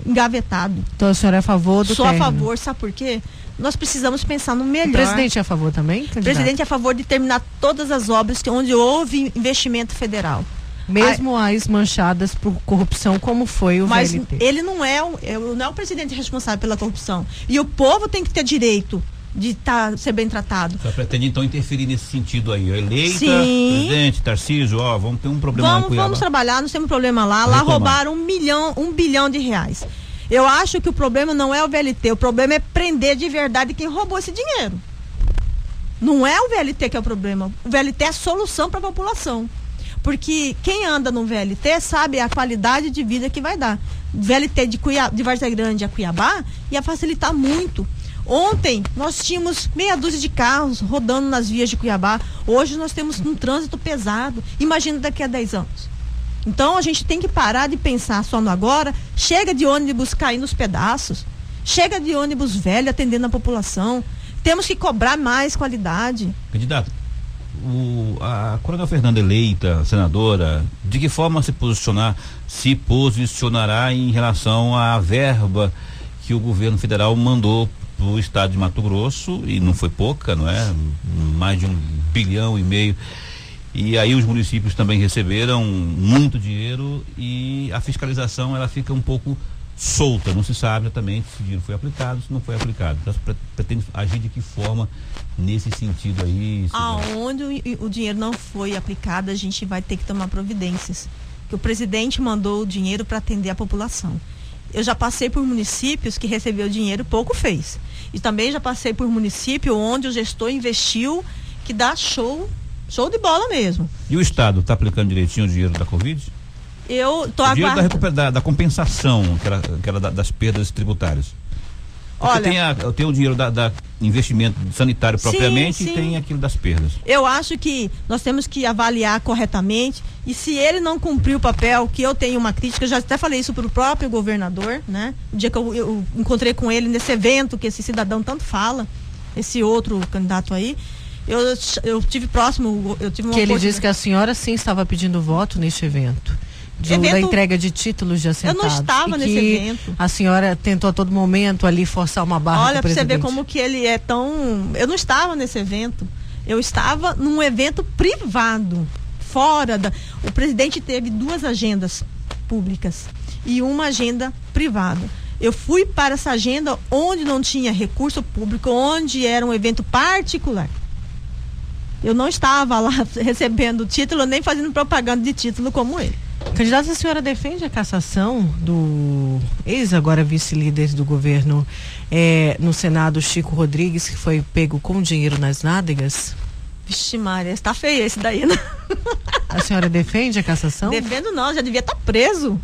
engavetado. Então a senhora é a favor do Só término. a favor, sabe por quê? nós precisamos pensar no melhor. O presidente é a favor também? Candidato? O presidente é a favor de terminar todas as obras que, onde houve investimento federal. Mesmo a, as manchadas por corrupção, como foi o mas VLT. ele não é, o, não é o presidente responsável pela corrupção. E o povo tem que ter direito de tá, ser bem tratado. Você pretende então interferir nesse sentido aí? Eleita, Sim. presidente, Tarcísio, ó, vamos ter um problema vamos, lá Vamos trabalhar, nós temos um problema lá. Lá roubaram um milhão, um bilhão de reais. Eu acho que o problema não é o VLT, o problema é prender de verdade quem roubou esse dinheiro. Não é o VLT que é o problema. O VLT é a solução para a população. Porque quem anda no VLT sabe a qualidade de vida que vai dar. VLT de, Cuiabá, de Várzea Grande a Cuiabá ia facilitar muito. Ontem nós tínhamos meia dúzia de carros rodando nas vias de Cuiabá. Hoje nós temos um trânsito pesado. Imagina daqui a 10 anos. Então a gente tem que parar de pensar só no agora. Chega de ônibus caindo nos pedaços. Chega de ônibus velho atendendo a população. Temos que cobrar mais qualidade. Candidato, o, a Coronel Fernanda eleita, senadora, de que forma se posicionar, se posicionará em relação à verba que o governo federal mandou para o estado de Mato Grosso, e não foi pouca, não é? Mais de um bilhão e meio. E aí os municípios também receberam muito dinheiro e a fiscalização ela fica um pouco solta, não se sabe exatamente se o dinheiro foi aplicado, se não foi aplicado. Então, pretende agir de que forma nesse sentido aí? Aonde o, o, dinheiro não foi aplicado, a gente vai ter que tomar providências. Que o presidente mandou o dinheiro para atender a população. Eu já passei por municípios que recebeu dinheiro pouco fez. E também já passei por município onde o gestor investiu que dá show, show de bola mesmo. E o Estado está aplicando direitinho o dinheiro da Covid? Eu tô aguardando. Da, da, da, compensação, que era, que era da, das perdas tributárias. Porque Olha, tem, a, tem o dinheiro da, da investimento sanitário propriamente sim, sim. e tem aquilo das perdas. Eu acho que nós temos que avaliar corretamente e se ele não cumprir o papel, que eu tenho uma crítica, eu já até falei isso para o próprio governador, né? O dia que eu, eu, encontrei com ele nesse evento que esse cidadão tanto fala, esse outro candidato aí, eu, eu tive próximo, eu tive uma Que ele disse que a senhora sim estava pedindo voto neste evento do, evento, da entrega de títulos de assentados. Eu não estava nesse evento. A senhora tentou a todo momento ali forçar uma barra Olha, para você ver como que ele é tão. Eu não estava nesse evento. Eu estava num evento privado, fora da. O presidente teve duas agendas públicas e uma agenda privada. Eu fui para essa agenda onde não tinha recurso público, onde era um evento particular. Eu não estava lá recebendo título nem fazendo propaganda de título como ele. Candidata, a senhora defende a cassação do ex, agora vice-líder do governo é, no Senado, Chico Rodrigues, que foi pego com dinheiro nas nádegas? Vixe, Maria, está feio esse daí, né? A senhora defende a cassação? Defendo não, já devia estar tá preso.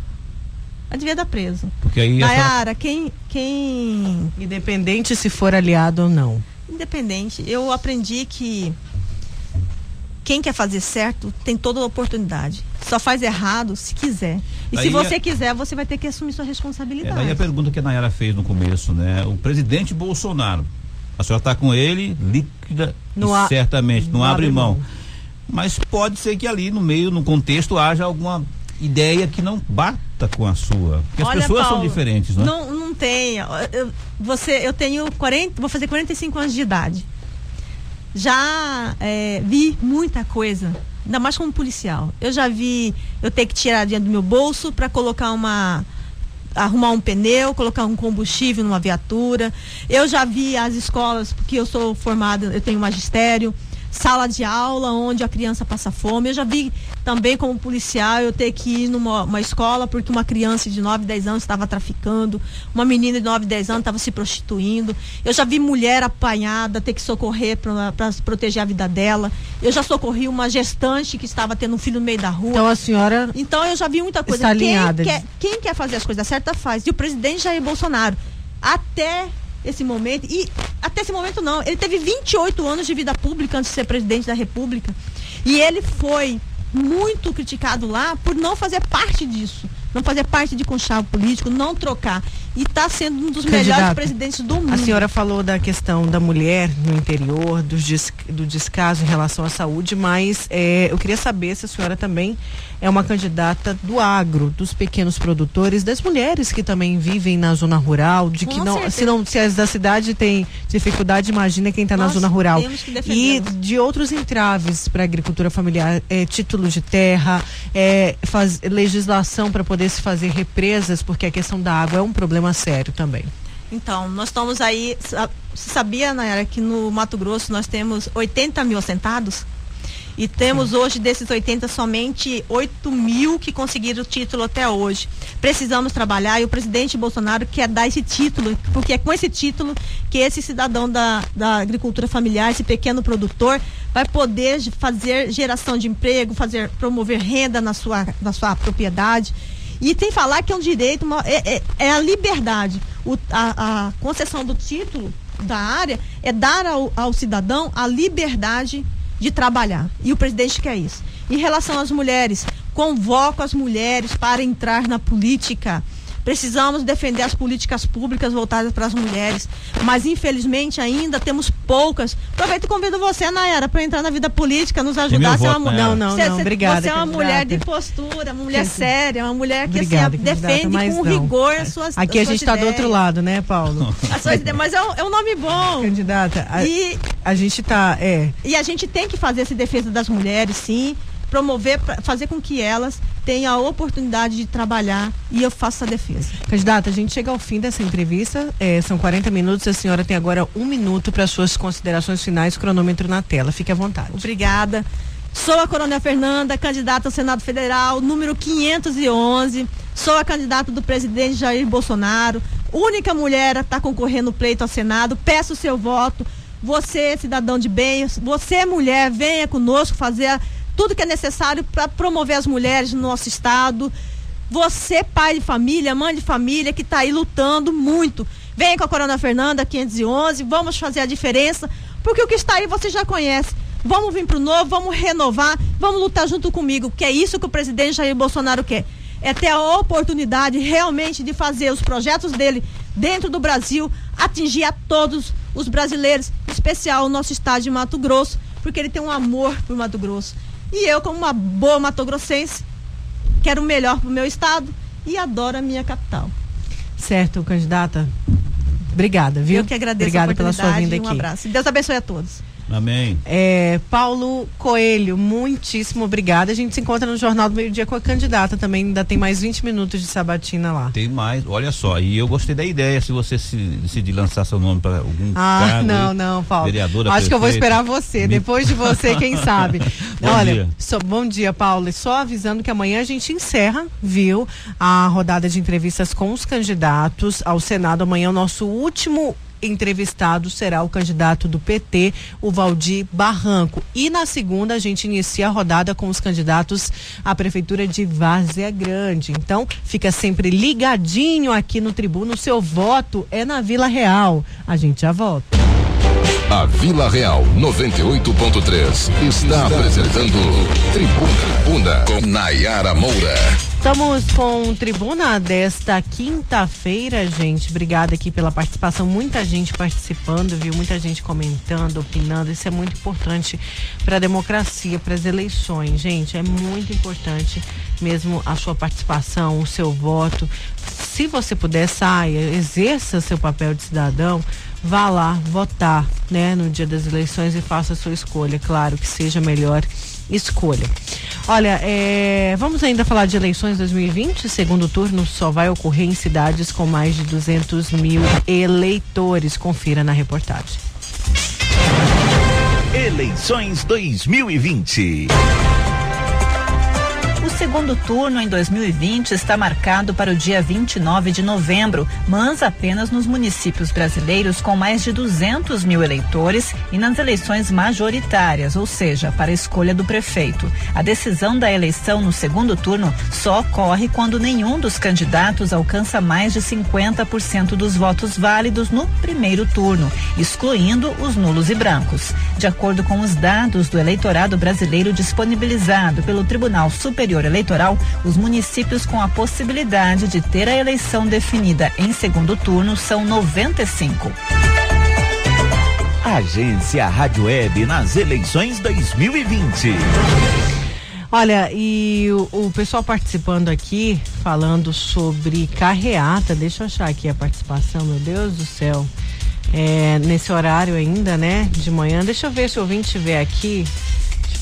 Já devia estar preso. Porque aí Nayara, quem, quem. Independente se for aliado ou não. Independente. Eu aprendi que quem quer fazer certo tem toda a oportunidade. Só faz errado se quiser. E se você a... quiser, você vai ter que assumir sua responsabilidade. É, daí a pergunta que a Nayara fez no começo, né? O presidente Bolsonaro, a senhora está com ele, líquida, a... certamente, não, não abre mão. mão. Mas pode ser que ali no meio, no contexto, haja alguma ideia que não bata com a sua. Porque Olha, as pessoas Paulo, são diferentes, não é? Não, não tem. Eu, você, eu tenho 40, vou fazer 45 anos de idade já é, vi muita coisa, ainda mais como policial. Eu já vi eu ter que tirar dinheiro do meu bolso para colocar uma arrumar um pneu, colocar um combustível numa viatura. Eu já vi as escolas, porque eu sou formada, eu tenho magistério, sala de aula onde a criança passa fome. Eu já vi também como policial eu ter que ir numa escola porque uma criança de 9, 10 anos estava traficando, uma menina de 9, 10 anos estava se prostituindo. Eu já vi mulher apanhada ter que socorrer para proteger a vida dela. Eu já socorri uma gestante que estava tendo um filho no meio da rua. Então a senhora Então eu já vi muita coisa. Está alinhada. Quem quer, quem quer fazer as coisas certas faz. E o presidente Jair Bolsonaro até esse momento. E até esse momento não. Ele teve 28 anos de vida pública antes de ser presidente da República. E ele foi muito criticado lá por não fazer parte disso não fazer parte de conchavo político, não trocar. E está sendo um dos Candidato, melhores presidentes do mundo. A senhora falou da questão da mulher no interior, do, des, do descaso em relação à saúde, mas é, eu queria saber se a senhora também é uma candidata do agro, dos pequenos produtores, das mulheres que também vivem na zona rural, de que não se, não, se as da cidade têm dificuldade, imagina quem está na zona rural. E de outros entraves para a agricultura familiar, é, título de terra, é, faz, legislação para poder se fazer represas, porque a questão da água é um problema sério também. Então, nós estamos aí Você sabia, Nayara, que no Mato Grosso nós temos 80 mil assentados? E temos hoje desses 80 somente 8 mil que conseguiram o título até hoje. Precisamos trabalhar e o presidente Bolsonaro quer dar esse título, porque é com esse título que esse cidadão da, da agricultura familiar, esse pequeno produtor, vai poder fazer geração de emprego, fazer promover renda na sua, na sua propriedade. E tem que falar que é um direito, uma, é, é, é, a liberdade. O, a, a concessão do título da área é dar ao, ao cidadão a liberdade de trabalhar. E o presidente quer isso. Em relação às mulheres, convoco as mulheres para entrar na política. Precisamos defender as políticas públicas voltadas para as mulheres, mas infelizmente ainda temos poucas. Aproveito e convido você, Nayara, para entrar na vida política, nos ajudar a ser uma mulher. Não, não, não, obrigada. Você é uma mulher de postura, uma mulher séria, uma mulher que obrigada, assim, defende com não. rigor as suas Aqui as a gente está do outro lado, né, Paulo? As suas ideias, mas é um, é um nome bom. Candidata, a, e, a gente está, é. E a gente tem que fazer essa defesa das mulheres, sim promover, fazer com que elas tenham a oportunidade de trabalhar e eu faço a defesa. Candidata, a gente chega ao fim dessa entrevista, é, são 40 minutos, a senhora tem agora um minuto para suas considerações finais, cronômetro na tela, fique à vontade. Obrigada. Sou a Coronel Fernanda, candidata ao Senado Federal, número 511. Sou a candidata do presidente Jair Bolsonaro, única mulher a estar tá concorrendo pleito ao Senado. Peço o seu voto. Você, cidadão de bem, você, mulher, venha conosco fazer a tudo que é necessário para promover as mulheres no nosso estado. Você, pai de família, mãe de família, que está aí lutando muito. Vem com a Corona Fernanda 511, vamos fazer a diferença, porque o que está aí você já conhece. Vamos vir para o novo, vamos renovar, vamos lutar junto comigo, que é isso que o presidente Jair Bolsonaro quer. É ter a oportunidade realmente de fazer os projetos dele dentro do Brasil, atingir a todos os brasileiros, em especial o nosso estado de Mato Grosso, porque ele tem um amor por Mato Grosso. E eu, como uma boa matogrossense, quero o melhor para o meu estado e adoro a minha capital. Certo, candidata. Obrigada, viu? Eu que agradeço Obrigada pela sua vinda aqui. Um abraço. Deus abençoe a todos. Amém. É, Paulo Coelho, muitíssimo obrigada. A gente se encontra no Jornal do Meio Dia com a candidata também. Ainda tem mais 20 minutos de sabatina lá. Tem mais, olha só. E eu gostei da ideia, se você se decidir lançar seu nome para algum ah, cargo. não, não, Paulo. Vereadora, Acho que eu vou esperar você. Me... Depois de você, quem sabe. bom olha, dia. So, bom dia, Paulo. Só avisando que amanhã a gente encerra, viu, a rodada de entrevistas com os candidatos ao Senado. Amanhã é o nosso último entrevistado será o candidato do PT, o Valdir Barranco. E na segunda a gente inicia a rodada com os candidatos à prefeitura de Várzea Grande. Então, fica sempre ligadinho aqui no Tribuno, seu voto é na Vila Real. A gente já volta. A Vila Real 98.3 está apresentando Tribuna com Nayara Moura. Estamos com tribuna desta quinta-feira, gente. Obrigada aqui pela participação. Muita gente participando, viu? Muita gente comentando, opinando. Isso é muito importante para a democracia, para as eleições, gente. É muito importante mesmo a sua participação, o seu voto. Se você puder, saia, exerça seu papel de cidadão vá lá votar, né, no dia das eleições e faça a sua escolha. Claro que seja melhor escolha. Olha, é, vamos ainda falar de eleições 2020. Segundo turno só vai ocorrer em cidades com mais de 200 mil eleitores. Confira na reportagem. Eleições 2020 segundo turno em 2020 está marcado para o dia 29 de novembro, mas apenas nos municípios brasileiros com mais de 200 mil eleitores e nas eleições majoritárias, ou seja, para a escolha do prefeito. A decisão da eleição no segundo turno só ocorre quando nenhum dos candidatos alcança mais de 50% dos votos válidos no primeiro turno, excluindo os nulos e brancos. De acordo com os dados do eleitorado brasileiro disponibilizado pelo Tribunal Superior Eleitoral, os municípios com a possibilidade de ter a eleição definida em segundo turno são 95. Agência Rádio Web nas eleições 2020. Olha, e o, o, pessoal participando aqui, falando sobre carreata, deixa eu achar aqui a participação, meu Deus do céu. É, nesse horário ainda, né? De manhã. Deixa eu ver se o ouvinte estiver aqui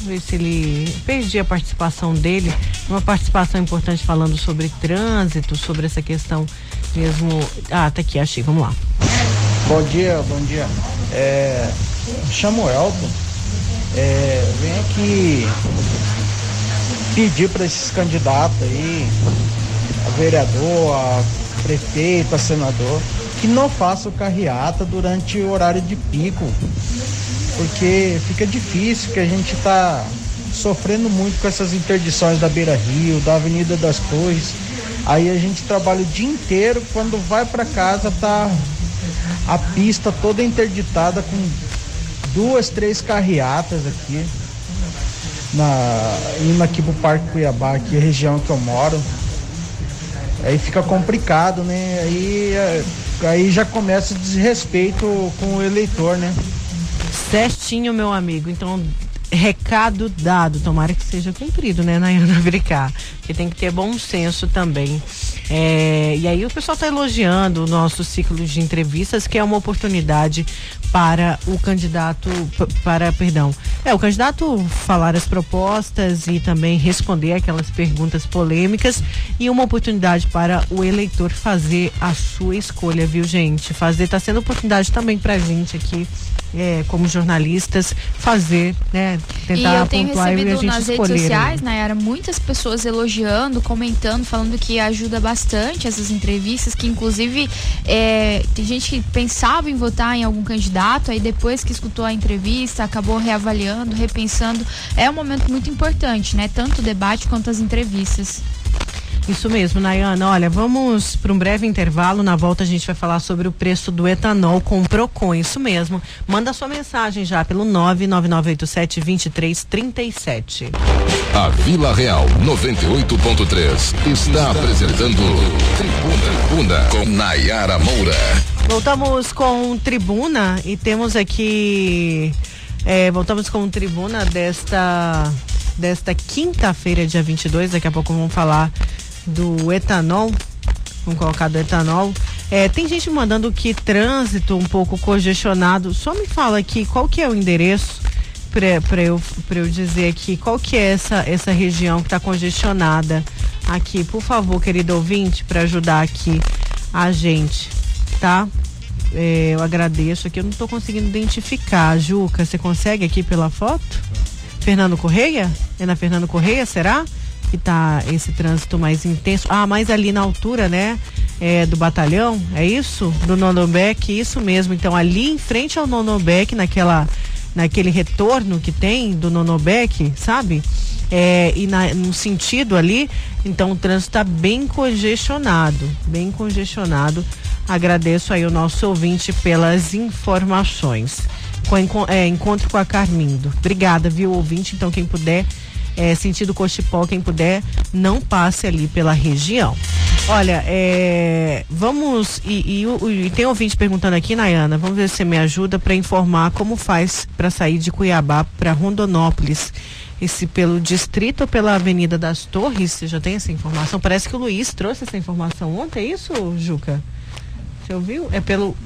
ver se ele perdi a participação dele, uma participação importante falando sobre trânsito, sobre essa questão mesmo. Ah, tá aqui, achei, vamos lá. Bom dia, bom dia. É, chamo Elton. É, vem aqui pedir para esses candidatos aí, a vereador, a prefeito, a senador, que não façam carreata durante o horário de pico, porque fica difícil que a gente está sofrendo muito com essas interdições da Beira Rio, da Avenida das Torres. Aí a gente trabalha o dia inteiro, quando vai para casa tá a pista toda interditada com duas, três carreatas aqui. Na, indo aqui pro Parque Cuiabá, aqui a região que eu moro. Aí fica complicado, né? Aí, é, aí já começa o desrespeito com o eleitor, né? Certinho, meu amigo. Então, recado dado. Tomara que seja cumprido, né, Nayana Bricá? Porque tem que ter bom senso também. É, e aí o pessoal está elogiando o nosso ciclo de entrevistas, que é uma oportunidade para o candidato, para, perdão, é, o candidato falar as propostas e também responder aquelas perguntas polêmicas e uma oportunidade para o eleitor fazer a sua escolha, viu, gente? Fazer, está sendo oportunidade também para a gente aqui é, como jornalistas, fazer, né? Tentar e eu tenho recebido nas redes sociais, Nayara, muitas pessoas elogiando, comentando, falando que ajuda bastante essas entrevistas, que inclusive é, tem gente que pensava em votar em algum candidato, aí depois que escutou a entrevista, acabou reavaliando, repensando. É um momento muito importante, né? Tanto o debate quanto as entrevistas. Isso mesmo, Nayana. Olha, vamos para um breve intervalo. Na volta a gente vai falar sobre o preço do etanol com o Procon. Isso mesmo. Manda sua mensagem já pelo 99987-2337. A Vila Real 98.3 está apresentando Tribuna, Tribuna com Nayara Moura. Voltamos com Tribuna e temos aqui. É, voltamos com Tribuna desta desta quinta-feira, dia 22. Daqui a pouco vamos falar do etanol. Vamos colocar do etanol. É, tem gente mandando que trânsito um pouco congestionado. Só me fala aqui qual que é o endereço para eu, eu dizer aqui qual que é essa, essa região que está congestionada aqui, por favor, querido ouvinte, para ajudar aqui a gente, tá? É, eu agradeço aqui, eu não estou conseguindo identificar. Juca, você consegue aqui pela foto? Fernando Correia? É na Fernando Correia, será? Que tá esse trânsito mais intenso. Ah, mais ali na altura, né? É, do batalhão, é isso? Do Nonobec, isso mesmo. Então, ali em frente ao Nonobec, naquela, naquele retorno que tem do Nonobec, sabe? É, e na, no sentido ali, então o trânsito está bem congestionado, bem congestionado. Agradeço aí o nosso ouvinte pelas informações. Com, é, encontro com a Carmindo. Obrigada, viu, ouvinte? Então, quem puder é, sentido Cochipó, quem puder, não passe ali pela região. Olha, é, vamos. E, e, e, tem ouvinte perguntando aqui, Nayana, vamos ver se você me ajuda para informar como faz para sair de Cuiabá para Rondonópolis. Esse pelo distrito ou pela Avenida das Torres? Você já tem essa informação? Parece que o Luiz trouxe essa informação ontem, é isso, Juca? Você ouviu? É pelo.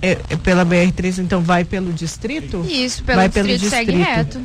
É, é pela BR-3, então vai pelo distrito? Isso, pelo vai distrito, pelo distrito. segue reto.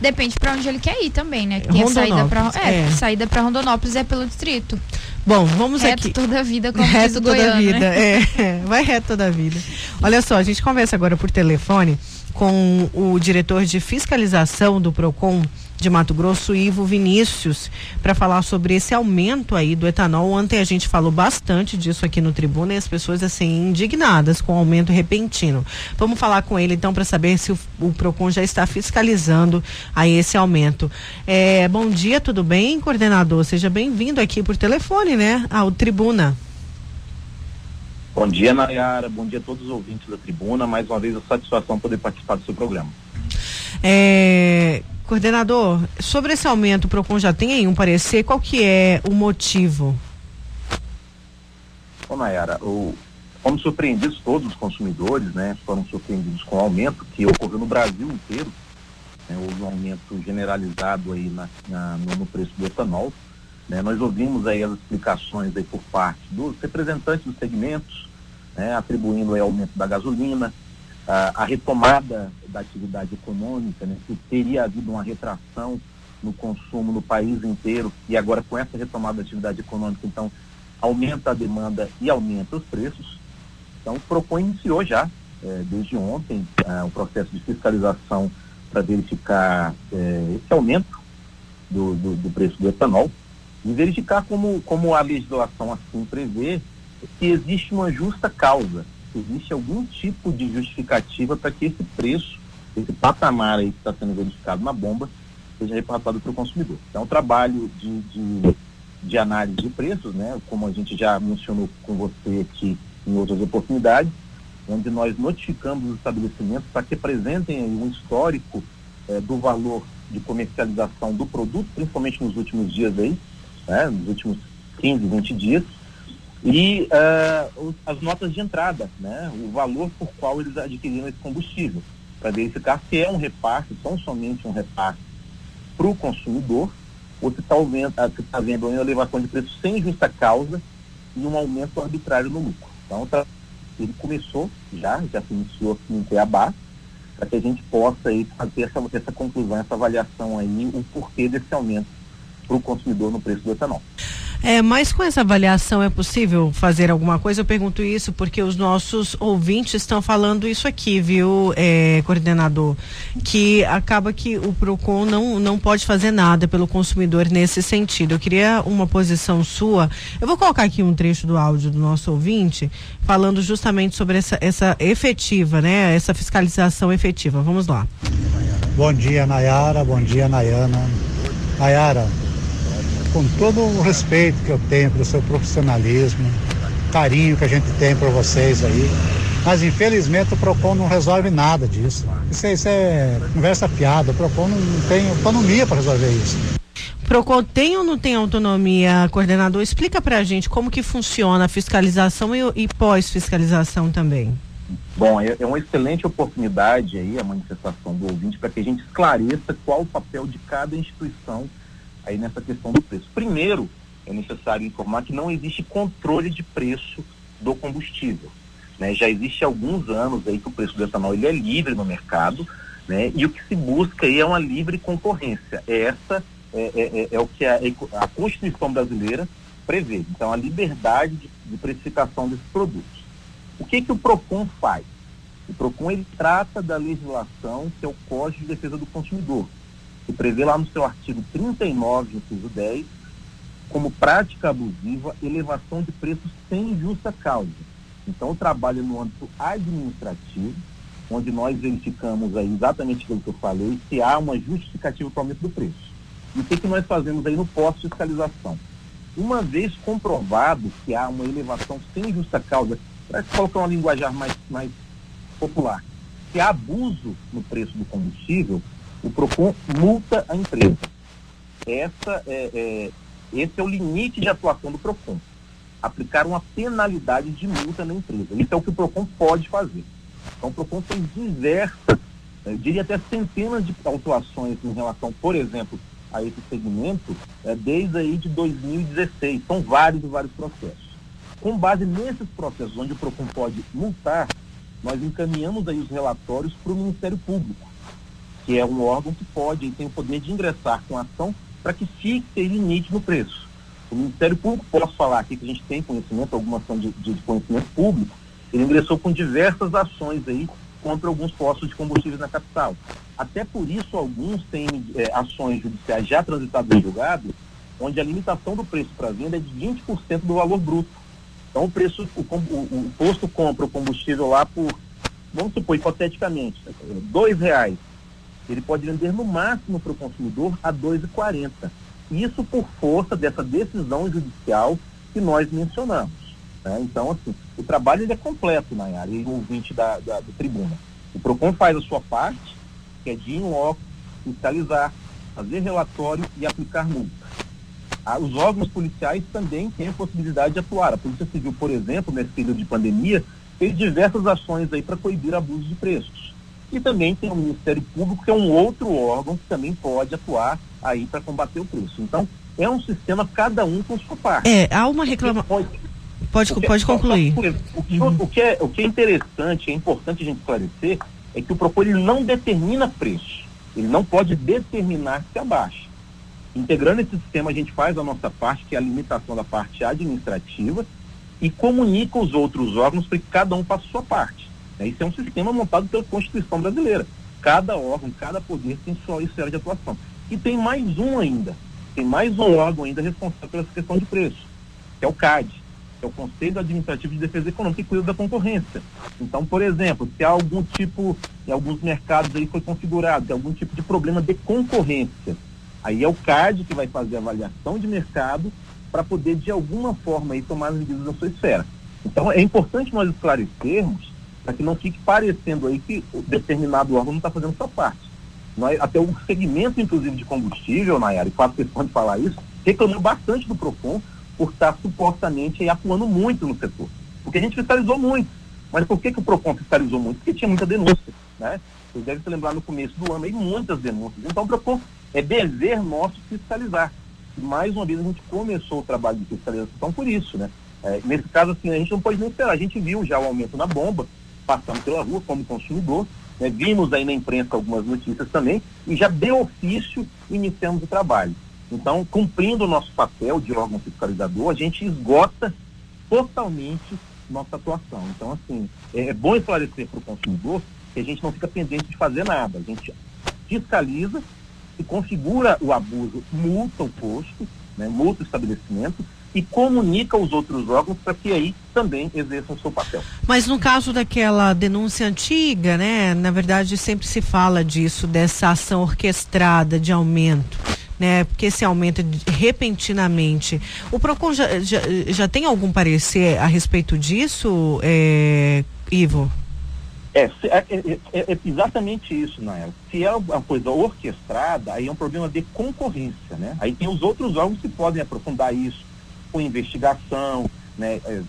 Depende para onde ele quer ir também, né? Tem saída para é, é. saída para Rondonópolis é pelo distrito. Bom, vamos reto aqui. toda a vida, como reto toda a vida, né? é, vai reto toda a vida. Olha só, a gente conversa agora por telefone com o diretor de fiscalização do Procon de Mato Grosso, Ivo Vinícius, para falar sobre esse aumento aí do etanol. Ontem a gente falou bastante disso aqui no Tribuna e as pessoas assim indignadas com o aumento repentino. Vamos falar com ele então para saber se o, o, Procon já está fiscalizando aí esse aumento. É, bom dia, tudo bem, coordenador? Seja bem-vindo aqui por telefone, né, ao Tribuna. Bom dia, Nayara. Bom dia a todos os ouvintes da tribuna. Mais uma vez, a satisfação poder participar do seu programa. É, Coordenador, sobre esse aumento, o PROCON já tem aí um parecer, qual que é o motivo? Bom, Nayara, o, fomos surpreendidos, todos os consumidores, né, foram surpreendidos com o aumento que ocorreu no Brasil inteiro. Né, houve um aumento generalizado aí na, na no, no, preço do etanol. Né, nós ouvimos aí as explicações aí por parte dos representantes dos segmentos, né, atribuindo aí aumento da gasolina, a, retomada da atividade econômica, né, que teria havido uma retração no consumo no país inteiro e agora com essa retomada da atividade econômica, então aumenta a demanda e aumenta os preços. Então, PROCON iniciou já, é, desde ontem, o processo de fiscalização para verificar é, esse aumento do, do, do, preço do etanol e verificar como, como a legislação assim prevê que existe uma justa causa, que existe algum tipo de justificativa para que esse preço, esse patamar aí que está sendo verificado na bomba, seja repassado para o consumidor. Então, o trabalho de, de, de, análise de preços, né, como a gente já mencionou com você aqui em outras oportunidades, onde nós notificamos os estabelecimentos para que apresentem um histórico eh, do valor de comercialização do produto, principalmente nos últimos dias aí, né, nos últimos 15, 20 dias, e uh, as notas de entrada, né, o valor por qual eles adquiriram esse combustível, para verificar se é um repasse, tão somente um repasse para o consumidor, ou se está tá vendo uma elevação de preço sem justa causa e um aumento arbitrário no lucro. Então, tá, ele começou já, já se iniciou aqui em Cuiabá, para que a gente possa aí, fazer essa, essa conclusão, essa avaliação aí, o porquê desse aumento para o consumidor no preço do etanol. É, mas com essa avaliação é possível fazer alguma coisa? Eu pergunto isso porque os nossos ouvintes estão falando isso aqui, viu, é, coordenador? Que acaba que o PROCON não, não pode fazer nada pelo consumidor nesse sentido. Eu queria uma posição sua. Eu vou colocar aqui um trecho do áudio do nosso ouvinte falando justamente sobre essa, essa efetiva, né? Essa fiscalização efetiva. Vamos lá. Bom dia, Nayara. Bom dia, Nayana. Nayara, com todo o respeito que eu tenho pelo seu profissionalismo, carinho que a gente tem por vocês aí. Mas infelizmente o PROCON não resolve nada disso. Isso, isso é conversa fiada. O PROCON não tem autonomia para resolver isso. Procon tem ou não tem autonomia, coordenador? Explica para a gente como que funciona a fiscalização e, e pós-fiscalização também. Bom, é, é, uma excelente oportunidade aí a manifestação do ouvinte para que a gente esclareça qual o papel de cada instituição aí nessa questão do preço. Primeiro, é necessário informar que não existe controle de preço do combustível. Né? Já existe alguns anos aí que o preço do etanol ele é livre no mercado, né? E o que se busca aí é uma livre concorrência. Essa é, é, é, é o que a, a, Constituição brasileira prevê. Então, a liberdade de, de precificação desses produtos. O que que o Procon faz? O Procon ele trata da legislação que é o Código de Defesa do Consumidor, que prevê lá no seu artigo 39, inciso 10, como prática abusiva, elevação de preços sem justa causa. Então, o trabalho no âmbito administrativo, onde nós verificamos aí exatamente aquilo que eu falei, se há uma justificativa para o aumento do preço. E o que, que nós fazemos aí no pós-fiscalização? Uma vez comprovado que há uma elevação sem justa causa, para colocar uma linguajar mais, mais popular, se há abuso no preço do combustível, o PROCON multa a empresa. Essa é, é, esse é o limite de atuação do PROCON. Aplicar uma penalidade de multa na empresa. Isso é o que o PROCON pode fazer. Então, o PROCON tem diversas, eu diria até centenas de autuações em relação, por exemplo, a esse segmento, é, desde aí de 2016. São vários e vários processos. Com base nesses processos, onde o PROCON pode multar, nós encaminhamos aí os relatórios para o Ministério Público que é um órgão que pode tem o poder de ingressar com ação para que fixe limite no preço. O Ministério Público, posso falar aqui que a gente tem conhecimento, alguma ação de, de conhecimento público, ele ingressou com diversas ações aí contra alguns postos de combustíveis na capital. Até por isso, alguns têm é, ações judiciais já transitadas em julgado, onde a limitação do preço para venda é de 20% do valor bruto. Então, o preço, o, o, o posto compra o combustível lá por, vamos supor, hipoteticamente, dois reais ele pode vender no máximo para o consumidor a R$ 2,40. Isso por força dessa decisão judicial que nós mencionamos. Né? Então, assim, o trabalho ele é completo, Nayara, e o ouvinte da, da, da tribuna. O PROCON faz a sua parte, que é de ir em loco, fiscalizar, fazer relatório e aplicar multa. Ah, os órgãos policiais também têm a possibilidade de atuar. A Polícia Civil, por exemplo, nesse período de pandemia, fez diversas ações aí para coibir abusos de preços. E também tem o Ministério Público, que é um outro órgão que também pode atuar aí para combater o preço. Então, é um sistema, cada um com sua parte. É, há uma reclamação. Pode, pode, pode concluir. O que, uhum. o, que é, o que é interessante, é importante a gente esclarecer, é que o PROCON não determina preço. Ele não pode determinar se abaixa. Integrando esse sistema, a gente faz a nossa parte, que é a limitação da parte administrativa, e comunica os outros órgãos para que cada um faça a sua parte. Né? Isso é um sistema montado pela Constituição brasileira. Cada órgão, cada poder tem sua esfera de atuação. E tem mais um ainda, tem mais um órgão ainda responsável pela questão de preço, que é o CAD, que é o Conselho Administrativo de Defesa Econômica, que cuida da concorrência. Então, por exemplo, se há algum tipo, em alguns mercados aí foi configurado, algum tipo de problema de concorrência, aí é o CAD que vai fazer a avaliação de mercado para poder, de alguma forma, aí, tomar as medidas na sua esfera. Então, é importante nós esclarecermos para que não fique parecendo aí que o determinado órgão não está fazendo sua parte. Nós, até o segmento, inclusive, de combustível, Nayara, e faço questão de falar isso, reclamou bastante do PROCON por estar supostamente aí, atuando muito no setor. Porque a gente fiscalizou muito. Mas por que, que o PROCON fiscalizou muito? Porque tinha muita denúncia. Né? Vocês devem se lembrar no começo do ano aí muitas denúncias. Então o PROCON é dever nosso fiscalizar. E mais uma vez a gente começou o trabalho de fiscalização por isso, né? É, nesse caso, assim, a gente não pode nem esperar. A gente viu já o aumento na bomba, passando pela rua como consumidor, né? vimos aí na imprensa algumas notícias também, e já de ofício iniciamos o trabalho. Então, cumprindo o nosso papel de órgão fiscalizador, a gente esgota totalmente nossa atuação. Então, assim, é, é bom esclarecer para o consumidor que a gente não fica pendente de fazer nada. A gente fiscaliza, se configura o abuso, multa o posto, né, multa o estabelecimento, e comunica aos outros órgãos para que aí também exerçam o seu papel. Mas no caso daquela denúncia antiga, né, na verdade sempre se fala disso, dessa ação orquestrada de aumento. Né, porque se aumenta repentinamente. O PROCON já, já, já tem algum parecer a respeito disso, é, Ivo? É, é, é, é, exatamente isso, Nael. Se é uma coisa orquestrada, aí é um problema de concorrência, né? Aí tem os outros órgãos que podem aprofundar isso com investigação, né? É,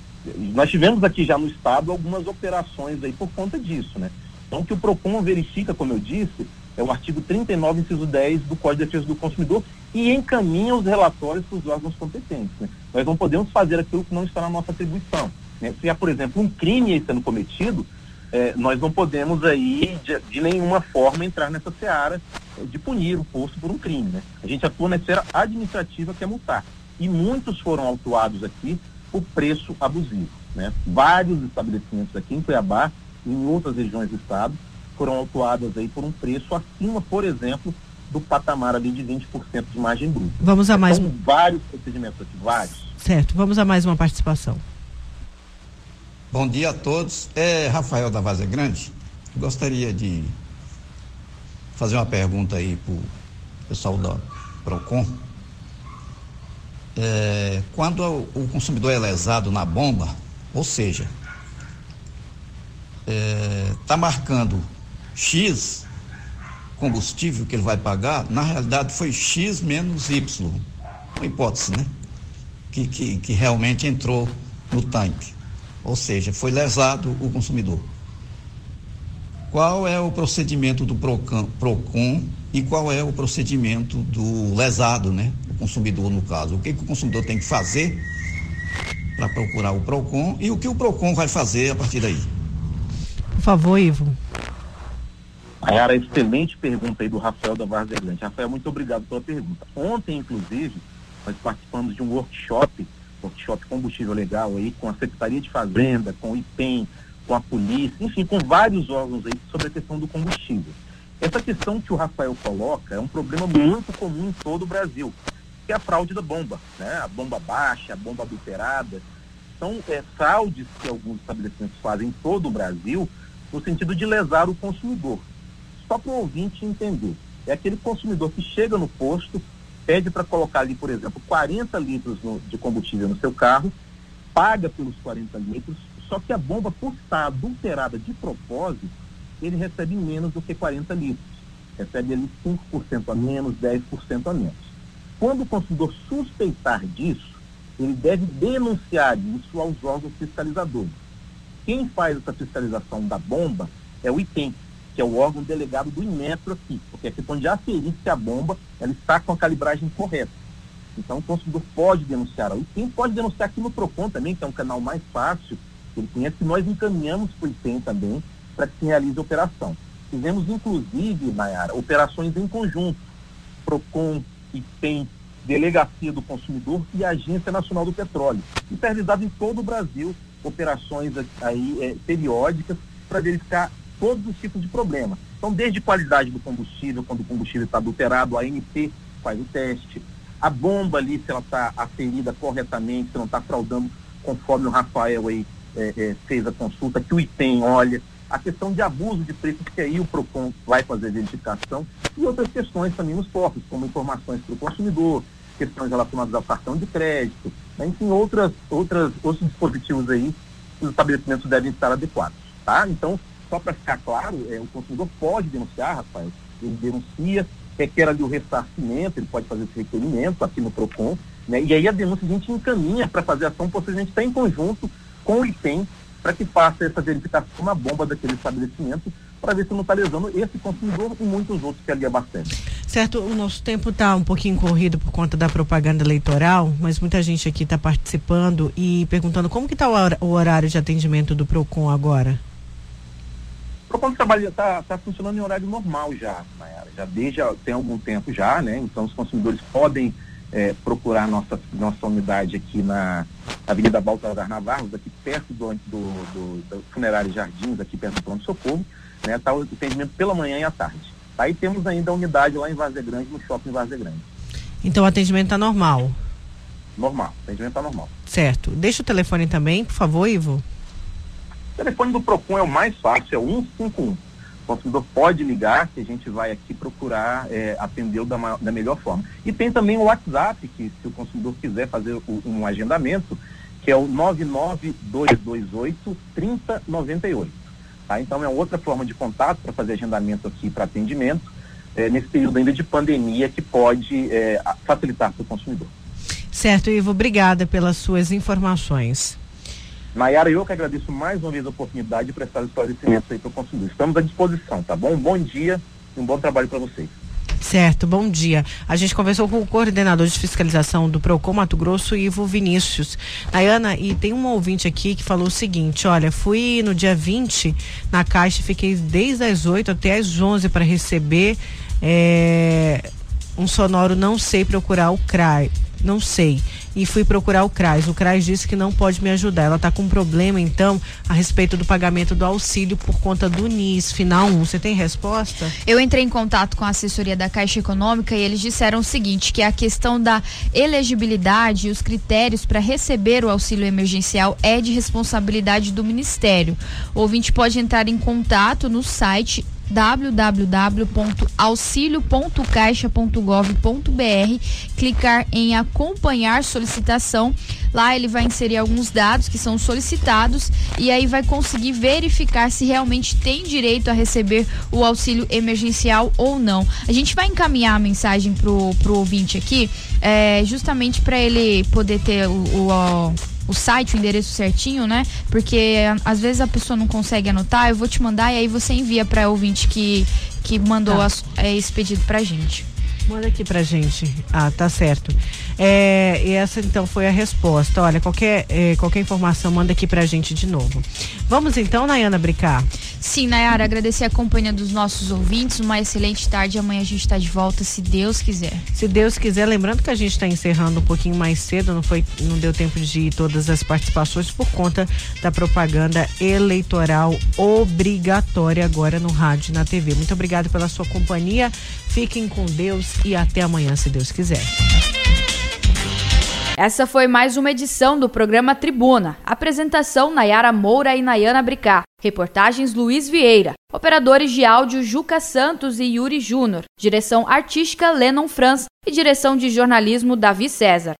nós tivemos aqui já no estado algumas operações aí por conta disso, né? Então o que o PROCON verifica, como eu disse, é o artigo 39, inciso 10 do Código de Defesa do Consumidor e encaminha os relatórios para os órgãos competentes. Né? Nós não podemos fazer aquilo que não está na nossa atribuição. Né? Se há, por exemplo, um crime aí sendo cometido, é, nós não podemos aí de, de, nenhuma forma entrar nessa seara de punir o posto por um crime. Né? A gente atua na esfera administrativa que é multar e muitos foram autuados aqui por preço abusivo. Né? Vários estabelecimentos aqui em Cuiabá e em outras regiões do estado foram autuados aí por um preço acima, por exemplo, do patamar ali de 20% de margem bruta. Vamos a mais São vários procedimentos aqui, vários. Certo, vamos a mais uma participação. Bom dia a todos. É Rafael da Vaza Grande. Gostaria de fazer uma pergunta aí para o pessoal da PROCON é, quando o consumidor é lesado na bomba, ou seja, está é, tá marcando X combustível que ele vai pagar, na realidade foi X menos Y. Uma hipótese, né? Que, que, que realmente entrou no tanque. Ou seja, foi lesado o consumidor. Qual é o procedimento do PROCON, PROCON e qual é o procedimento do lesado, né? consumidor no caso. O que, que o consumidor tem que fazer para procurar o PROCON e o que o PROCON vai fazer a partir daí. Por favor, Ivo. Era excelente pergunta aí do Rafael da Vargas Grande. Rafael, muito obrigado pela pergunta. Ontem, inclusive, nós participamos de um workshop, workshop combustível legal aí, com a Secretaria de Fazenda, com o IPEM, com a polícia, enfim, com vários órgãos aí sobre a questão do combustível. Essa questão que o Rafael coloca é um problema muito comum em todo o Brasil que é a fraude da bomba, né? A bomba baixa, a bomba adulterada. São é, fraudes que alguns estabelecimentos fazem em todo o Brasil no sentido de lesar o consumidor. Só para o ouvinte entender. É aquele consumidor que chega no posto, pede para colocar ali, por exemplo, 40 litros no, de combustível no seu carro, paga pelos 40 litros, só que a bomba, por estar adulterada de propósito, ele recebe menos do que 40 litros. Recebe ali 5% a menos, 10% a menos. Quando o consumidor suspeitar disso, ele deve denunciar isso aos órgãos fiscalizadores. Quem faz essa fiscalização da bomba é o IPEM, que é o órgão delegado do Inmetro aqui, porque é questão de aferir se a bomba ela está com a calibragem correta. Então o consumidor pode denunciar ao IPEM, pode denunciar aqui no PROCON também, que é um canal mais fácil, ele conhece, que nós encaminhamos para o IPEM também, para que se realize a operação. Fizemos, inclusive, Nayara, operações em conjunto. PROCON, IPEM, Delegacia do Consumidor e Agência Nacional do Petróleo. É realizado em todo o Brasil, operações aí é, periódicas para verificar todos os tipos de problemas. Então, desde qualidade do combustível, quando o combustível está adulterado, a ANP faz o teste, a bomba ali, se ela está aferida corretamente, se não está fraudando, conforme o Rafael aí é, é, fez a consulta, que o ITEM olha, a questão de abuso de preço, que aí o PROCON vai fazer a verificação, e outras questões também nos postos, como informações para o consumidor, questões relacionadas ao cartão de crédito, né? enfim, outras, outras, outros dispositivos aí que os estabelecimentos devem estar adequados. Tá? Então, só para ficar claro, é, o consumidor pode denunciar, Rafael, ele denuncia, requer ali o ressarcimento, ele pode fazer esse requerimento aqui no PROCON, né? e aí a denúncia a gente encaminha para fazer ação, possivelmente está em conjunto com o IPEM, para que faça essa verificação na bomba daquele estabelecimento, para ver se não está lesando esse consumidor e muitos outros que ali abastecem. Certo, o nosso tempo está um pouquinho corrido por conta da propaganda eleitoral, mas muita gente aqui está participando e perguntando como que está o horário de atendimento do PROCON agora? O PROCON trabalha está tá funcionando em horário normal já, Mayara, já desde tem algum tempo já, né? Então os consumidores podem é, procurar nossa, nossa unidade aqui na Avenida Baltazar Navarro, aqui perto do, do, do, do Funerário Jardins, aqui perto do Pronto Socorro, né? Está o atendimento pela manhã e à tarde. Aí temos ainda a unidade lá em Várzea Grande, no shopping Várzea Grande. Então o atendimento está normal? Normal, o atendimento está normal. Certo. Deixa o telefone também, por favor, Ivo. O telefone do PROCON é o mais fácil, é o 151. O consumidor pode ligar que a gente vai aqui procurar é, da, da, melhor forma. E tem também o WhatsApp, que se o consumidor quiser fazer o, um agendamento, que é o 99228 3098. Tá? Então é outra forma de contato para fazer agendamento aqui para atendimento, é, nesse período ainda de pandemia que pode é, facilitar para o consumidor. Certo, Ivo, obrigada pelas suas informações. Nayara, eu que agradeço mais uma vez a oportunidade de prestar esclarecimentos aí para o consumidor. Estamos à disposição, tá bom? Um bom dia e um bom trabalho para vocês. Certo, bom dia. A gente conversou com o coordenador de fiscalização do Procon Mato Grosso, Ivo Vinícius. Nayana, e tem um ouvinte aqui que falou o seguinte: olha, fui no dia 20 na Caixa, fiquei desde as 8 até as 11 para receber é, um sonoro, não sei procurar o CRAI não sei. E fui procurar o CRAS. O CRAS disse que não pode me ajudar. Ela está com um problema, então, a respeito do pagamento do auxílio por conta do NIS, final 1. Você tem resposta? Eu entrei em contato com a assessoria da Caixa Econômica e eles disseram o seguinte: que a questão da elegibilidade e os critérios para receber o auxílio emergencial é de responsabilidade do Ministério. O ouvinte pode entrar em contato no site www.auxilio.caixa.gov.br, clicar em acompanhar solicitação. Lá ele vai inserir alguns dados que são solicitados e aí vai conseguir verificar se realmente tem direito a receber o auxílio emergencial ou não. A gente vai encaminhar a mensagem pro, pro ouvinte aqui, é, justamente para ele poder ter o, o, o o site, o endereço certinho, né? Porque às vezes a pessoa não consegue anotar, eu vou te mandar e aí você envia para ouvinte que, que mandou tá. é, esse pedido pra gente. Manda aqui pra gente. Ah, tá certo. É, e essa então foi a resposta. Olha, qualquer, é, qualquer informação, manda aqui pra gente de novo. Vamos então, Nayana Bricar? Sim, Nayara, agradecer a companhia dos nossos ouvintes. Uma excelente tarde. Amanhã a gente está de volta, se Deus quiser. Se Deus quiser, lembrando que a gente está encerrando um pouquinho mais cedo, não foi, não deu tempo de ir todas as participações por conta da propaganda eleitoral obrigatória agora no rádio e na TV. Muito obrigado pela sua companhia. Fiquem com Deus e até amanhã, se Deus quiser. Essa foi mais uma edição do programa Tribuna. Apresentação Nayara Moura e Nayana Bricá. Reportagens Luiz Vieira. Operadores de áudio Juca Santos e Yuri Júnior. Direção artística Lennon Franz e direção de jornalismo Davi César.